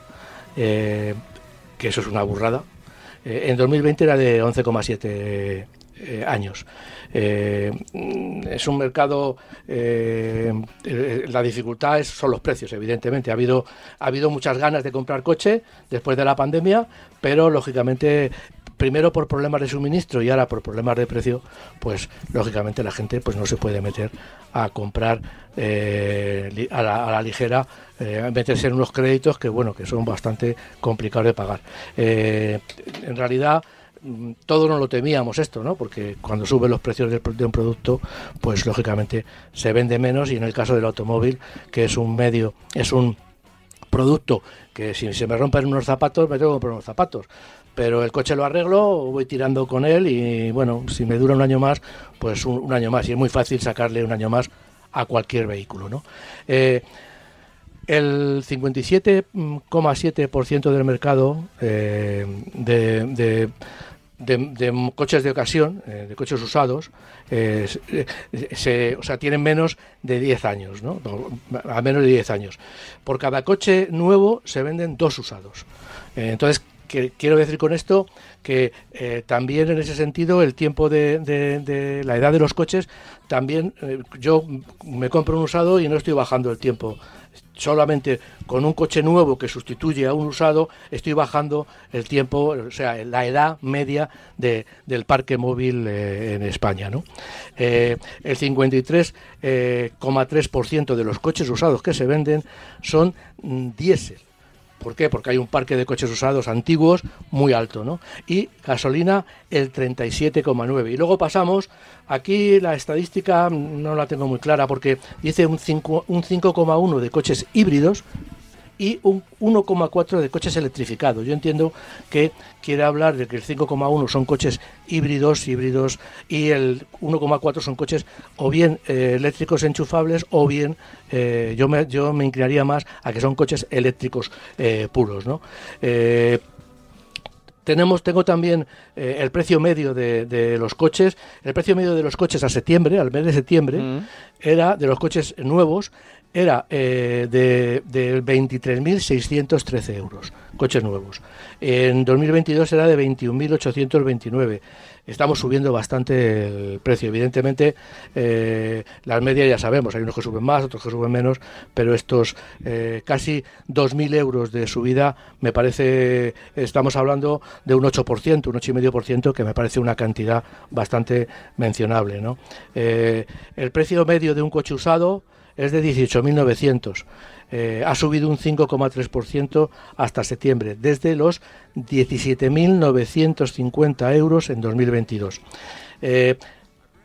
Speaker 2: eh, que eso es una burrada. Eh, en 2020 era de 11,7 años. es un mercado, la dificultad son los precios, evidentemente. Ha habido, ha habido muchas ganas de comprar coche después de la pandemia, pero lógicamente primero por problemas de suministro y ahora por problemas de precio, pues lógicamente la gente pues no se puede meter a comprar eh, a, la, ligera, eh, meterse en unos créditos que bueno que son bastante complicados de pagar. Eh, en realidad mm, todos no lo temíamos esto, ¿no? Porque cuando suben los precios de, un producto, pues lógicamente se vende menos y en el caso del automóvil, que es un medio, es un producto que si se me rompen unos zapatos, me tengo que comprar unos zapatos pero el coche lo arreglo, voy tirando con él y bueno, si me dura un año más, pues un, año más. Y es muy fácil sacarle un año más a cualquier vehículo. ¿no? Eh, el 57,7% del mercado eh, de, coches de ocasión, eh, de coches usados, se, o sea, tienen menos de 10 años, ¿no? a menos de 10 años. Por cada coche nuevo se venden dos usados. entonces, quiero decir con esto que eh, también en ese sentido el tiempo de, la edad de los coches, también eh, yo me compro un usado y no estoy bajando el tiempo. Solamente con un coche nuevo que sustituye a un usado, estoy bajando el tiempo, o sea, la edad media del parque móvil eh, en España. ¿no? el 53,3% de los coches usados que se venden son diésel ¿Por qué? Porque hay un parque de coches usados antiguos muy alto, ¿no? Y gasolina el 37,9. Y luego pasamos, aquí la estadística no la tengo muy clara porque dice un 5,1 un de coches híbridos y un 1,4 de coches electrificados. Yo entiendo que quiere hablar de que el 5,1 son coches híbridos, híbridos, y el 1,4 son coches o bien eh, eléctricos enchufables o bien eh, yo, me, yo me inclinaría más a que son coches eléctricos eh, puros. ¿no? Tenemos, tengo también el precio medio de, los coches. El precio medio de los coches a septiembre, al mes de septiembre, mm. era de los coches nuevos, era eh, de, de 23.613 euros, coches nuevos. En 2022 era de 21.829. Estamos subiendo bastante el precio. Evidentemente, eh, las medias ya sabemos, hay unos que suben más, otros que suben menos, pero estos eh, casi 2.000 euros de subida, me parece, estamos hablando de un 8%, un 8,5%, que me parece una cantidad bastante mencionable. ¿no? Eh, el precio medio de un coche usado es de 18.900. Eh, ha subido un 5,3% hasta septiembre, desde los 17.950 euros en 2022. Eh,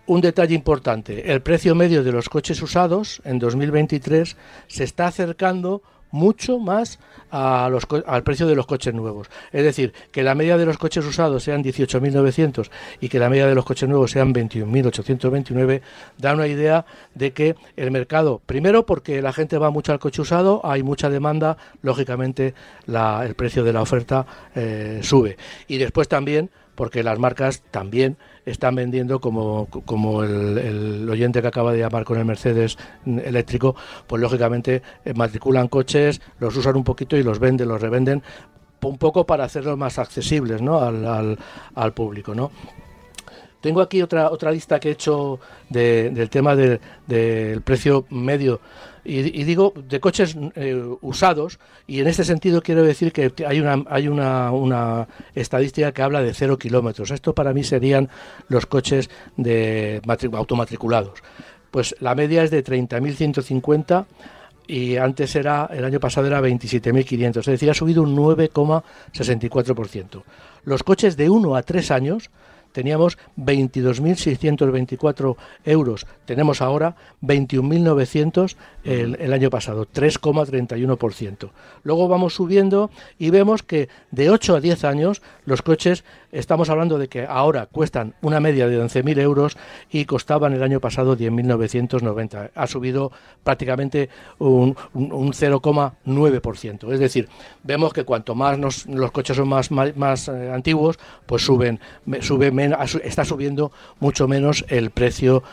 Speaker 2: un detalle importante, el precio medio de los coches usados en 2023 se está acercando mucho más a los, al precio de los coches nuevos. Es decir, que la media de los coches usados sean 18.900 y que la media de los coches nuevos sean 21.829, da una idea de que el mercado, primero porque la gente va mucho al coche usado, hay mucha demanda, lógicamente el precio de la oferta eh, sube. Y después también porque las marcas también están vendiendo como, como el, oyente que acaba de llamar con el Mercedes eléctrico, pues lógicamente eh, matriculan coches, los usan un poquito y los venden, los revenden un poco para hacerlos más accesibles ¿no? al, al, público. ¿no? Tengo aquí otra, otra lista que he hecho del tema del precio medio y, digo de coches eh, usados y en este sentido quiero decir que hay una hay una, una estadística que habla de cero kilómetros. Esto para mí serían los coches de automatriculados. Pues la media es de 30.150 y antes era el año pasado era 27.500 es decir ha subido un 9,64% los coches de 1 a 3 años teníamos 22.624 euros, tenemos ahora 21.900 el, el año pasado, 3,31%. Luego vamos subiendo y vemos que de 8 a 10 años los coches, estamos hablando de que ahora cuestan una media de 11.000 euros y costaban el año pasado 10.990. Ha subido prácticamente un, un, 0,9%. Es decir, vemos que cuanto más los coches son más, más, eh, antiguos, pues suben, suben está subiendo mucho menos el precio,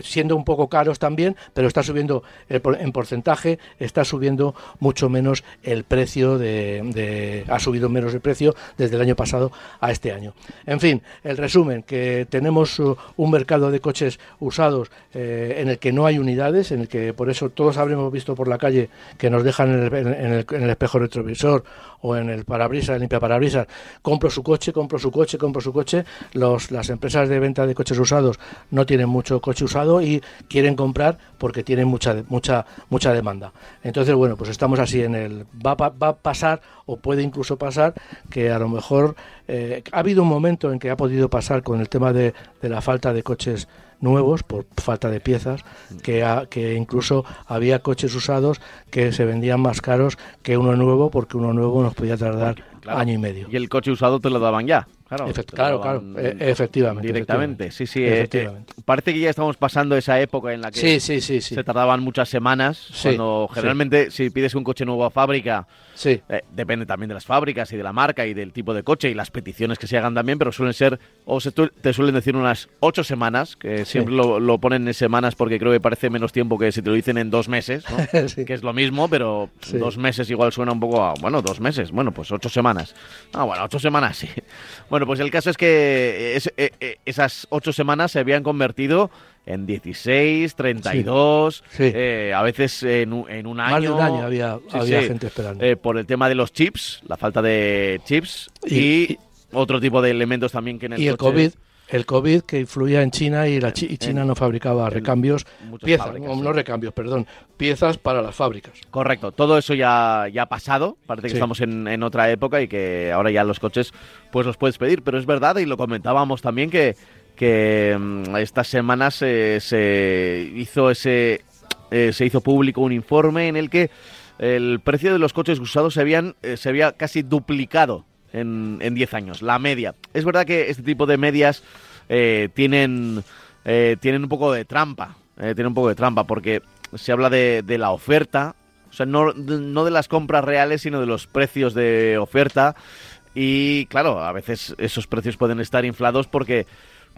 Speaker 2: siendo un poco caros también, pero está subiendo en porcentaje, está subiendo mucho menos el precio de, ha subido menos el precio desde el año pasado a este año. En fin, el resumen, que tenemos uh, un mercado de coches usados eh, en el que no hay unidades, en el que por eso todos habremos visto por la calle que nos dejan en el espejo retrovisor o en el parabrisas, limpia parabrisas, compro su coche, compro su coche, compro su coche. Los, las empresas de venta de coches usados no tienen mucho coche usado y quieren comprar porque tienen mucha, mucha, mucha demanda. Entonces, bueno, pues estamos así en el... Va, va a pasar o puede incluso pasar que a lo mejor eh, ha habido un momento en que ha podido pasar con el tema de, de la falta de coches nuevos por falta de piezas, que, que incluso había coches usados que se vendían más caros que uno nuevo porque uno nuevo nos podía tardar año y medio.
Speaker 1: Y el coche usado te lo daban ya.
Speaker 2: Claro, claro, e, efectivamente.
Speaker 1: Directamente, sí, sí. Eh, eh, parece que ya estamos pasando esa época en la que se tardaban muchas semanas. Cuando generalmente si pides un coche nuevo a fábrica, eh, depende también de las fábricas y de la marca y del tipo de coche y las peticiones que se hagan también, pero suelen ser, o se, te suelen decir unas ocho semanas, que siempre lo, ponen en semanas porque creo que parece menos tiempo que si te lo dicen en dos meses, [laughs] que es lo mismo, pero dos meses igual suena un poco a, bueno, dos meses, bueno, pues ocho semanas. Ah, bueno, ocho semanas sí. [laughs] Bueno, pues el caso es que eh, eh, esas ocho semanas se habían convertido en 16, 32, eh, a veces en, un año.
Speaker 2: Más de un año había, gente esperando.
Speaker 1: por el tema de los chips, la falta de chips y, otro tipo de elementos también que en el
Speaker 2: Y el COVID el COVID que influía en China y, la China no fabricaba recambios, piezas, no, recambios, perdón, piezas para las fábricas.
Speaker 1: Correcto, todo eso ya, ya ha pasado, parece que estamos en, otra época y que ahora ya los coches pues los puedes pedir, pero es verdad y lo comentábamos también que, que mm, estas semanas se hizo ese eh, se hizo público un informe en el que el precio de los coches usados se, habían, eh, se había casi duplicado en 10 años, la media. Es verdad que este tipo de medias eh, tienen, eh, tienen un poco de trampa, tienen un poco de trampa, porque se habla de, de la oferta, o sea, no, no de las compras reales, sino de los precios de oferta. Y claro, a veces esos precios pueden estar inflados porque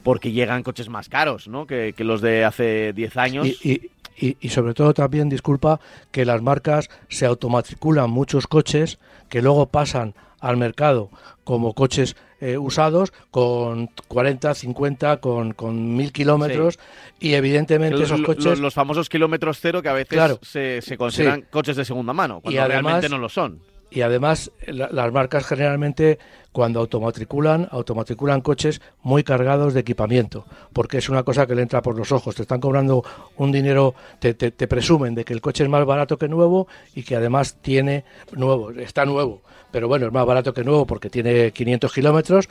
Speaker 1: porque llegan coches más caros, ¿no? Que, los de hace 10 años.
Speaker 2: Y, y, y, sobre todo también, disculpa, que las marcas se automatriculan muchos coches que luego pasan al mercado como coches eh, usados con 40, 50, con, con 1000 kilómetros y evidentemente esos coches...
Speaker 1: Los, famosos kilómetros cero que a veces se, se, consideran coches de segunda mano, cuando realmente no lo son
Speaker 2: y además las marcas generalmente cuando automatriculan, automatriculan coches muy cargados de equipamiento, porque es una cosa que le entra por los ojos. Te están cobrando un dinero, te, te, presumen de que el coche es más barato que nuevo y que además tiene nuevo, está nuevo, pero bueno, es más barato que nuevo porque tiene 500 kilómetros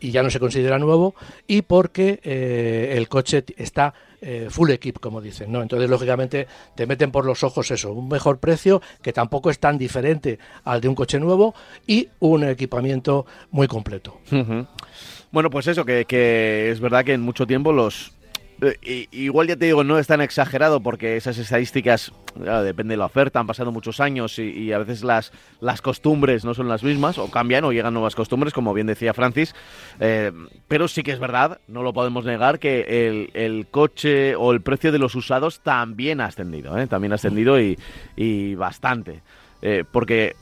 Speaker 2: y ya no se considera nuevo y porque eh, el coche está eh, full equip, como dicen, ¿no? Entonces, lógicamente, te meten por los ojos eso, un mejor precio que tampoco es tan diferente al de un coche nuevo y un equipamiento muy completo.
Speaker 1: Bueno, pues eso, que, que es verdad que en mucho tiempo los, eh, igual ya te digo, no es tan exagerado porque esas estadísticas, depende de la oferta, han pasado muchos años y, a veces las, las costumbres no son las mismas o cambian o llegan nuevas costumbres, como bien decía Francis. Eh, pero sí que es verdad, no lo podemos negar, que el, coche o el precio de los usados también ha ascendido, ¿eh? también ha ascendido y, y bastante. porque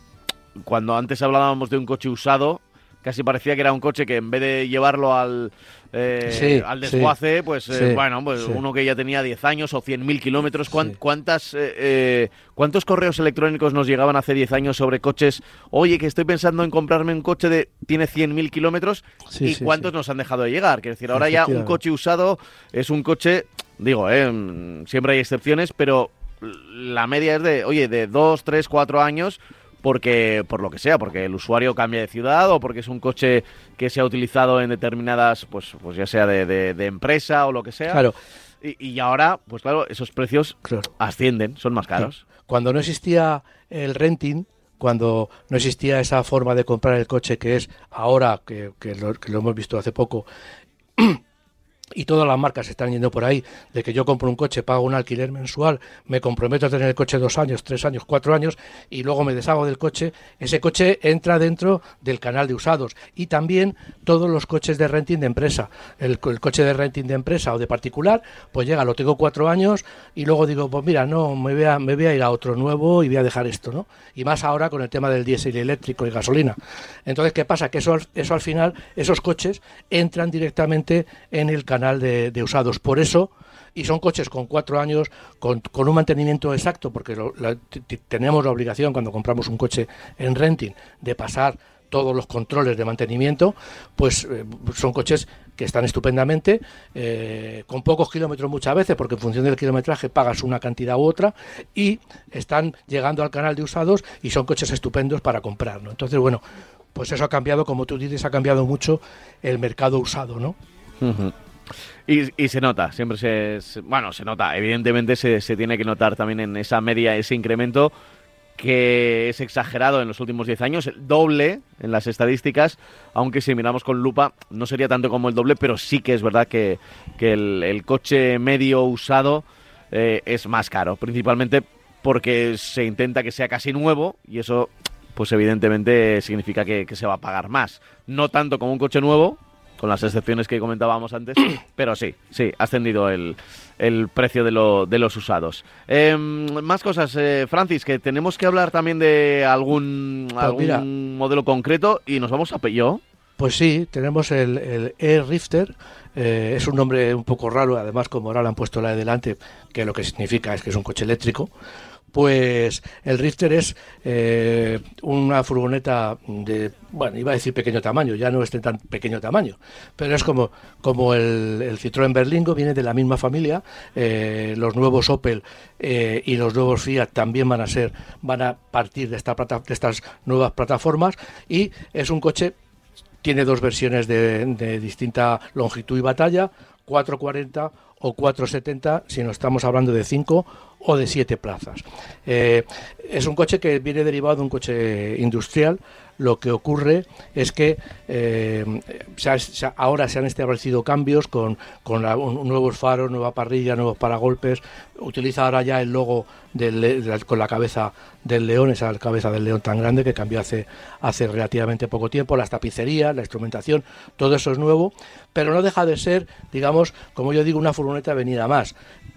Speaker 1: cuando antes hablábamos de un coche usado, casi parecía que era un coche que en vez de llevarlo al, eh, al desguace, pues eh, bueno, pues uno que ya tenía 10 años o 100.000 kilómetros, ¿cuántas, eh, ¿cuántos correos electrónicos nos llegaban hace 10 años sobre coches? Oye, que estoy pensando en comprarme un coche de tiene 100.000 kilómetros y cuántos nos han dejado de llegar. Quiero decir, ahora ya un coche usado es un coche, digo, siempre hay excepciones, pero la media es de, oye, de 2, 3, 4 años porque por lo que sea, porque el usuario cambia de ciudad o porque es un coche que se ha utilizado en determinadas, pues, pues ya sea de, empresa o lo que sea.
Speaker 2: Claro.
Speaker 1: Y, ahora, pues claro, esos precios ascienden, son más caros.
Speaker 2: Cuando no existía el renting, cuando no existía esa forma de comprar el coche que es ahora, que, que, lo, que lo hemos visto hace poco, y todas las marcas están yendo por ahí, de que yo compro un coche, pago un alquiler mensual, me comprometo a tener el coche dos años, tres años, cuatro años, y luego me deshago del coche, ese coche entra dentro del canal de usados. Y también todos los coches de renting de empresa. El, coche de renting de empresa o de particular, pues llega, lo tengo cuatro años, y luego digo, pues mira, no, me voy a, me voy a ir a otro nuevo y voy a dejar esto, ¿no? Y más ahora con el tema del diésel eléctrico y gasolina. Entonces, ¿qué pasa? Que eso, eso al final, esos coches entran directamente en el canal de, usados. Por eso, y son coches con cuatro años, con, un mantenimiento exacto, porque tenemos la obligación cuando compramos un coche en renting de pasar todos los controles de mantenimiento, pues eh, son coches que están estupendamente, eh, con pocos kilómetros muchas veces, porque en función del kilometraje pagas una cantidad u otra, y están llegando al canal de usados y son coches estupendos para comprar. Entonces, bueno, pues eso ha cambiado, como tú dices, ha cambiado mucho el mercado usado, ¿no?
Speaker 1: Y, se nota, siempre se, Bueno, se nota, evidentemente se, se, tiene que notar también en esa media ese incremento que es exagerado en los últimos 10 años, el doble en las estadísticas, aunque si miramos con lupa no sería tanto como el doble, pero sí que es verdad que, que el, coche medio usado eh, es más caro, principalmente porque se intenta que sea casi nuevo y eso pues evidentemente significa que, que se va a pagar más. No tanto como un coche nuevo, con las excepciones que comentábamos antes, [coughs] pero sí, sí, ha ascendido el, el precio de, lo, de los usados. Em, más cosas, eh, Francis, que tenemos que hablar también de algún, pues algún modelo concreto y nos vamos a Peugeot.
Speaker 2: Pues sí, tenemos el, el E-Rifter, eh, es un nombre un poco raro, además como ahora le han puesto la de delante, que lo que significa es que es un coche eléctrico, pues el Rifter es eh, una furgoneta de, bueno, iba a decir pequeño tamaño, ya no es de tan pequeño tamaño, pero es como, como el, Citroën Berlingo, viene de la misma familia, eh, los nuevos Opel eh, y los nuevos Fiat también van a ser, van a partir de, esta plata, de estas nuevas plataformas y es un coche, tiene dos versiones de, de distinta longitud y batalla, 440 o 470 si no estamos hablando de 5 o de siete plazas. Eh, es un coche que viene derivado de un coche industrial. Lo que ocurre es que eh, ahora se han establecido cambios con, con nuevos faros, nueva parrilla, nuevos paragolpes. Utiliza ahora ya el logo con la cabeza del león, esa cabeza del león tan grande que cambió hace, hace relativamente poco tiempo. Las tapicerías, la instrumentación, todo eso es nuevo, pero no deja de ser, digamos, como yo digo, una furgoneta venida más.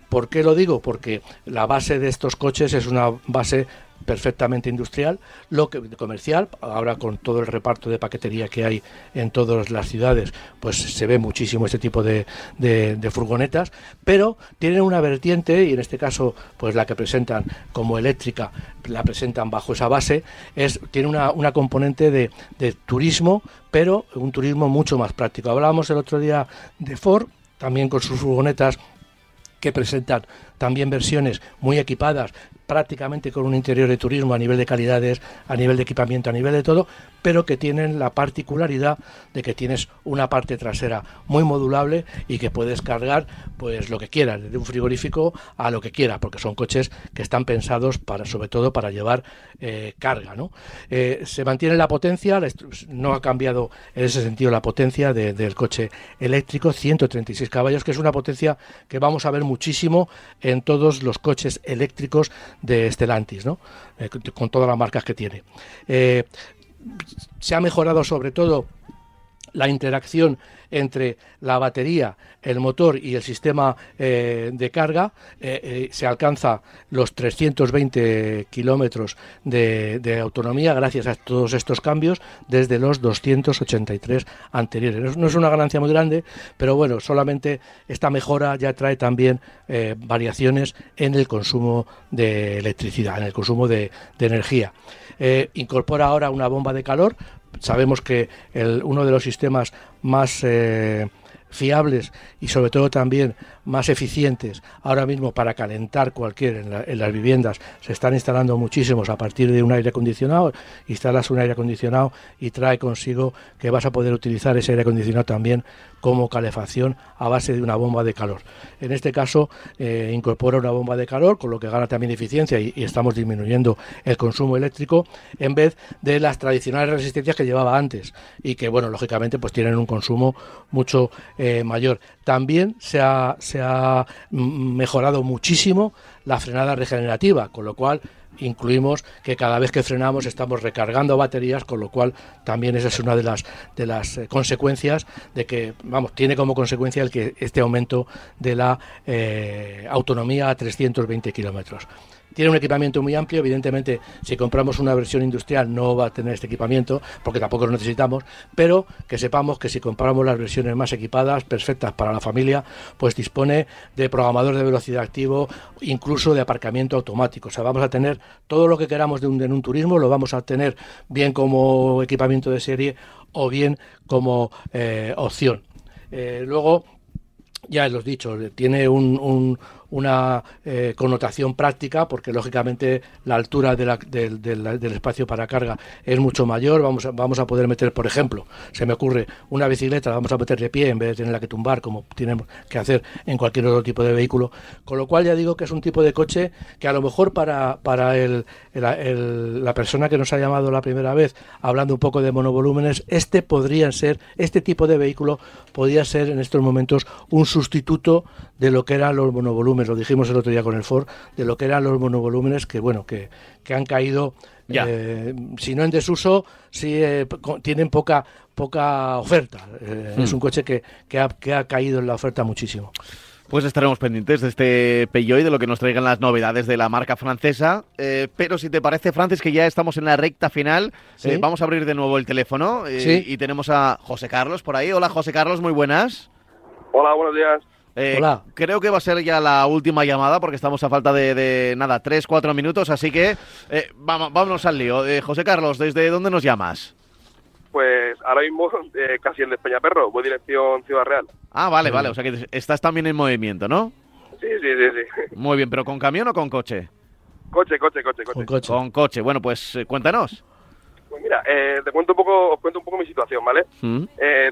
Speaker 2: ¿Por qué lo digo? Porque la base de estos coches es una base perfectamente industrial, lo que comercial, ahora con todo el reparto de paquetería que hay en todas las ciudades, pues se ve muchísimo este tipo de, furgonetas, pero tienen una vertiente, y en este caso, pues la que presentan como eléctrica, la presentan bajo esa base, es, tiene una, una componente de, de turismo, pero un turismo mucho más práctico. Hablábamos el otro día de Ford, también con sus furgonetas que presentan. También versiones muy equipadas, prácticamente con un interior de turismo a nivel de calidades, a nivel de equipamiento, a nivel de todo, pero que tienen la particularidad de que tienes una parte trasera muy modulable y que puedes cargar pues lo que quieras, desde un frigorífico a lo que quieras, porque son coches que están pensados para, sobre todo para llevar eh, carga. ¿no? Eh, se mantiene la potencia, no ha cambiado en ese sentido la potencia del coche eléctrico, 136 caballos, que es una potencia que vamos a ver muchísimo en todos los coches eléctricos de Stellantis, ¿no? Eh, con todas las marcas que tiene. Eh, se ha mejorado sobre todo la interacción entre la batería, el motor y el sistema eh, de carga, eh, eh, se alcanza los 320 kilómetros de, autonomía gracias a todos estos cambios desde los 283 anteriores. No es una ganancia muy grande, pero bueno, solamente esta mejora ya trae también variaciones en el consumo de electricidad, en el consumo de, energía. incorpora ahora una bomba de calor sabemos que uno de los sistemas más eh, fiables y sobre todo también más eficientes ahora mismo para calentar cualquier en, las viviendas se están instalando muchísimos a partir de un aire acondicionado instalas un aire acondicionado y trae consigo que vas a poder utilizar ese aire acondicionado también como calefacción a base de una bomba de calor. En este caso eh, incorpora una bomba de calor, con lo que gana también eficiencia y, estamos disminuyendo el consumo eléctrico en vez de las tradicionales resistencias que llevaba antes y que, bueno, lógicamente pues tienen un consumo mucho eh, mayor. También se ha, se ha mejorado muchísimo la frenada regenerativa, con lo cual incluimos que cada vez que frenamos estamos recargando baterías, con lo cual también esa es una de las de las eh, consecuencias de que, vamos, tiene como consecuencia el que este aumento de la eh, autonomía a 320 kilómetros. Tiene un equipamiento muy amplio, evidentemente si compramos una versión industrial no va a tener este equipamiento porque tampoco lo necesitamos, pero que sepamos que si compramos las versiones más equipadas, perfectas para la familia, pues dispone de programador de velocidad activo, incluso de aparcamiento automático. O sea, vamos a tener todo lo que queramos de un, en un turismo, lo vamos a tener bien como equipamiento de serie o bien como eh, opción. Eh, luego, ya los dicho, tiene un, una eh, connotación práctica porque lógicamente la altura del espacio para carga es mucho mayor. Vamos a, vamos a poder meter por ejemplo se me ocurre una bicicleta vamos a meter de pie en vez de tenerla que tumbar como tenemos que hacer en cualquier otro tipo de vehículo. Con lo cual ya digo que es un tipo de coche que a lo mejor para, para el, la persona que nos ha llamado la primera vez hablando un poco de monovolúmenes este podría ser este tipo de vehículo podría ser en estos momentos un sustituto de lo que eran los monovolúmenes, lo dijimos el otro día con el Ford, de lo que eran los monovolúmenes que, bueno, que, que han caído, eh, si no en desuso, si eh, tienen poca poca oferta. Eh, es hmm. un coche que, que, ha, que ha caído en la oferta muchísimo.
Speaker 1: Pues estaremos pendientes de este Peugeot y de lo que nos traigan las novedades de la marca francesa. pero si te parece, Francis, que ya estamos en la recta final, vamos a abrir de nuevo el teléfono y tenemos a José Carlos por ahí. Hola, José Carlos, muy buenas.
Speaker 6: Hola, buenos días.
Speaker 1: Eh, creo que va a ser ya la última llamada porque estamos a falta de, nada, tres, cuatro minutos, así que eh, vamos, vámonos al lío. Eh, José Carlos, ¿desde dónde nos llamas?
Speaker 6: Pues ahora mismo casi en Despeñaperro, voy dirección Ciudad Real.
Speaker 1: Ah, vale, vale, o sea que estás también en movimiento, ¿no?
Speaker 6: Sí, sí, sí, sí.
Speaker 1: Muy bien, pero ¿con camión o con coche?
Speaker 6: Coche, coche, coche, coche.
Speaker 1: Con coche. Bueno, pues cuéntanos.
Speaker 6: Pues mira, te cuento un poco, os cuento un poco mi situación, ¿vale? Mm.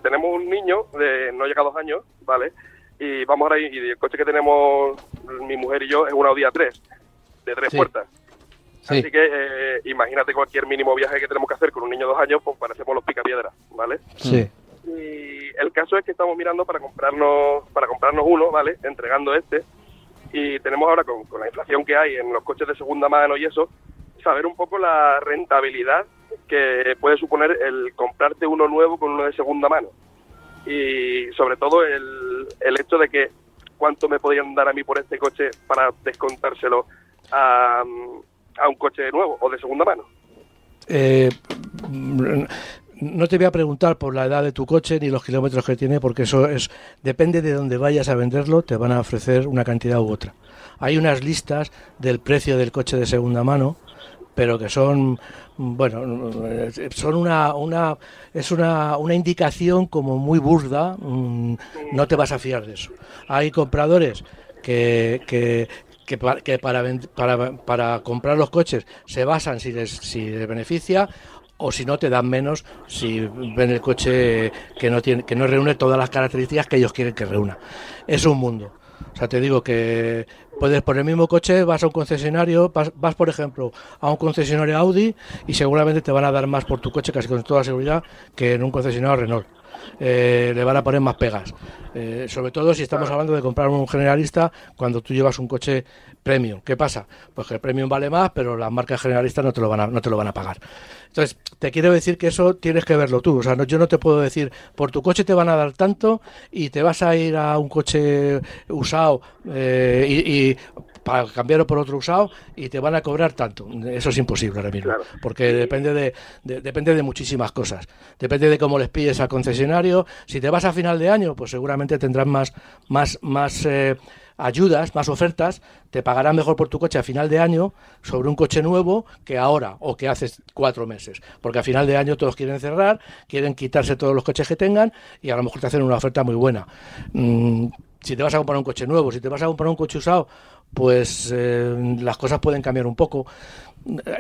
Speaker 6: tenemos un niño de no llega a dos años, ¿vale? Y vamos ahora y el coche que tenemos mi mujer y yo es un Audi A3 de tres puertas. Así que eh, imagínate cualquier mínimo viaje que tenemos que hacer con un niño de dos años, pues parecemos los picapiedras, ¿vale?
Speaker 2: Sí.
Speaker 6: Y el caso es que estamos mirando para comprarnos para comprarnos uno, ¿vale? Entregando este. Y tenemos ahora, con, con la inflación que hay en los coches de segunda mano y eso, saber un poco la rentabilidad que puede suponer el comprarte uno nuevo con uno de segunda mano. Y sobre todo el, el hecho de que cuánto me podían dar a mí por este coche para descontárselo a, a un coche nuevo o de segunda mano.
Speaker 2: Eh, no te voy a preguntar por la edad de tu coche ni los kilómetros que tiene, porque eso es depende de dónde vayas a venderlo, te van a ofrecer una cantidad u otra. Hay unas listas del precio del coche de segunda mano, pero que son bueno, son una, una es una, una indicación como muy burda, mm, no te vas a fiar de eso. Hay compradores que, que, que, para, que para, para, para, comprar los coches se basan si les, si les beneficia o si no te dan menos si ven el coche que no tiene que no reúne todas las características que ellos quieren que reúna. Es un mundo. O sea, te digo que puedes por el mismo coche vas a un concesionario, vas, por ejemplo a un concesionario Audi y seguramente te van a dar más por tu coche casi con toda seguridad que en un concesionario Renault. Eh, le van a poner más pegas. Eh, sobre todo si estamos hablando de comprar un generalista cuando tú llevas un coche premium. ¿Qué pasa? Pues que el premium vale más, pero las marcas generalistas no te lo van a, no te lo van a pagar. Entonces, te quiero decir que eso tienes que verlo tú. O sea, no, yo no te puedo decir, por tu coche te van a dar tanto y te vas a ir a un coche usado eh, y, y para cambiarlo por otro usado y te van a cobrar tanto. Eso es imposible ahora mismo, claro. porque depende de, de, depende de muchísimas cosas. Depende de cómo les pides al concesionario. Si te vas a final de año, pues seguramente tendrás más, más, más eh, ayudas, más ofertas, te pagarán mejor por tu coche a final de año sobre un coche nuevo que ahora o que hace cuatro meses. Porque a final de año todos quieren cerrar, quieren quitarse todos los coches que tengan y a lo mejor te hacen una oferta muy buena. Mm, si te vas a comprar un coche nuevo, si te vas a comprar un coche usado, pues eh, las cosas pueden cambiar un poco.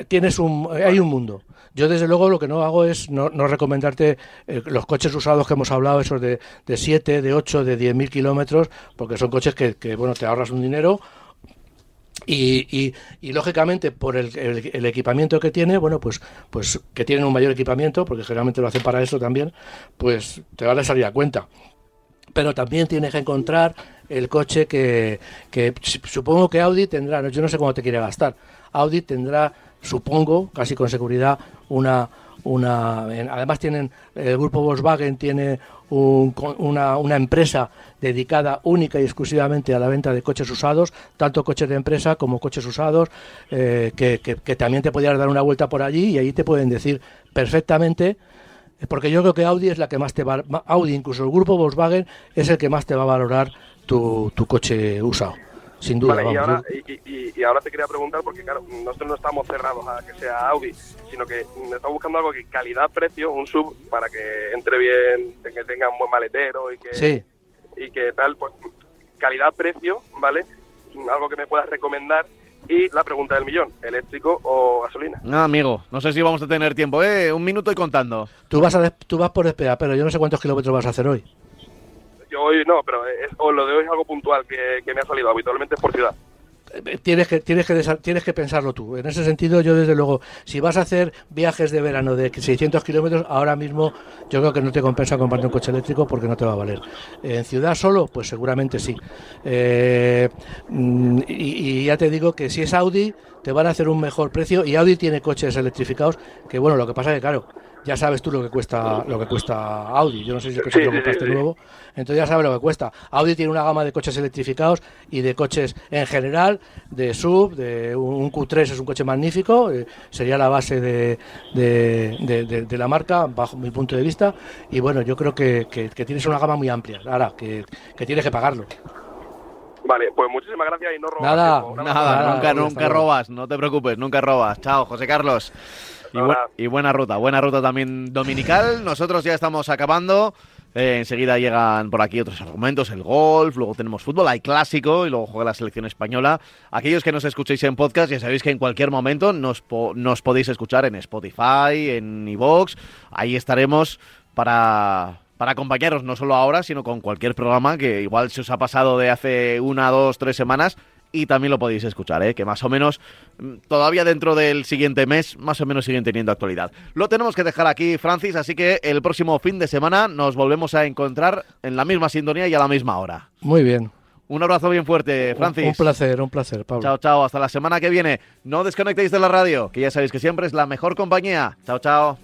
Speaker 2: Tienes un, hay un mundo. Yo desde luego lo que no hago es no, recomendarte eh, los coches usados que hemos hablado, esos de, de 7, de 8, de 10 mil kilómetros, porque son coches que, bueno, te ahorras un dinero y, lógicamente por el, el, el, equipamiento que tiene, bueno, pues, pues que tienen un mayor equipamiento, porque generalmente lo hacen para eso también, pues te van a salir a cuenta pero también tienes que encontrar el coche que, supongo que Audi tendrá, yo no sé cómo te quiere gastar, Audi tendrá, supongo, casi con seguridad, una, una además tienen el grupo Volkswagen tiene un, una, una, empresa dedicada única y exclusivamente a la venta de coches usados tanto coches de empresa como coches usados eh, que, también te podrías dar una vuelta por allí y ahí te pueden decir perfectamente porque yo creo que Audi es la que más te va Audi incluso el grupo Volkswagen es el que más te va a valorar tu, tu coche usado sin duda.
Speaker 6: Vale, y, ahora, y, y, ahora te quería preguntar, porque claro, nosotros no estamos cerrados a que sea Audi, sino que estamos buscando algo que calidad-precio, un sub, para que entre bien, que tenga un buen maletero y que,
Speaker 2: sí.
Speaker 6: y que tal, pues calidad-precio, ¿vale? Algo que me puedas recomendar. Y la pregunta del millón, ¿eléctrico o gasolina?
Speaker 1: No, amigo, no sé si vamos a tener tiempo, ¿eh? Un minuto y contando.
Speaker 2: Tú vas, a tú vas por espera, pero yo no sé cuántos kilómetros vas a hacer hoy
Speaker 6: yo hoy no, pero es, o lo de hoy es algo puntual que, que me ha salido, habitualmente es por ciudad
Speaker 2: tienes que tienes que tienes que pensarlo tú. En ese sentido, yo desde luego, si vas a hacer viajes de verano de 600 kilómetros, ahora mismo yo creo que no te compensa comprarte un coche eléctrico porque no te va a valer. En ciudad solo, pues seguramente sí. Eh, y, y, ya te digo que si es Audi, te van a hacer un mejor precio y Audi tiene coches electrificados que bueno, lo que pasa es que claro, ya sabes tú lo que cuesta lo que cuesta Audi. Yo no sé si que sí, lo compraste sí, sí. nuevo, entonces ya sabes lo que cuesta. Audi tiene una gama de coches electrificados y de coches en general, de sub, de un Q3 es un coche magnífico, eh, sería la base de, de, de, de, la marca, bajo mi punto de vista. Y bueno, yo creo que, que, que tienes una gama muy amplia, ahora, que, que tienes que pagarlo.
Speaker 6: Vale, pues muchísimas gracias y no robas.
Speaker 1: Nada, tiempo, nada, nada, nunca, nunca robas, no te preocupes, nunca robas. Chao, José Carlos. Y, bu y, buena ruta, buena ruta también dominical. Nosotros ya estamos acabando. Eh, enseguida llegan por aquí otros argumentos, el golf, luego tenemos fútbol, hay clásico y luego juega la selección española. Aquellos que nos escuchéis en podcast, ya sabéis que en cualquier momento nos, po nos podéis escuchar en Spotify, en iVoox. Ahí estaremos para, para acompañaros no solo ahora, sino con cualquier programa que igual se os ha pasado de hace una, dos, tres semanas y también lo podéis escuchar, ¿eh? que más o menos mm, todavía dentro del siguiente mes más o menos siguen teniendo actualidad. Lo tenemos que dejar aquí, Francis, así que el próximo fin de semana nos volvemos a encontrar en la misma sintonía y a la misma hora.
Speaker 2: Muy bien.
Speaker 1: Un abrazo bien fuerte, Francis.
Speaker 2: Un, placer, un placer, Pablo.
Speaker 1: Chao, chao. Hasta la semana que viene. No desconectéis de la radio, que ya sabéis que siempre es la mejor compañía. Chao, chao.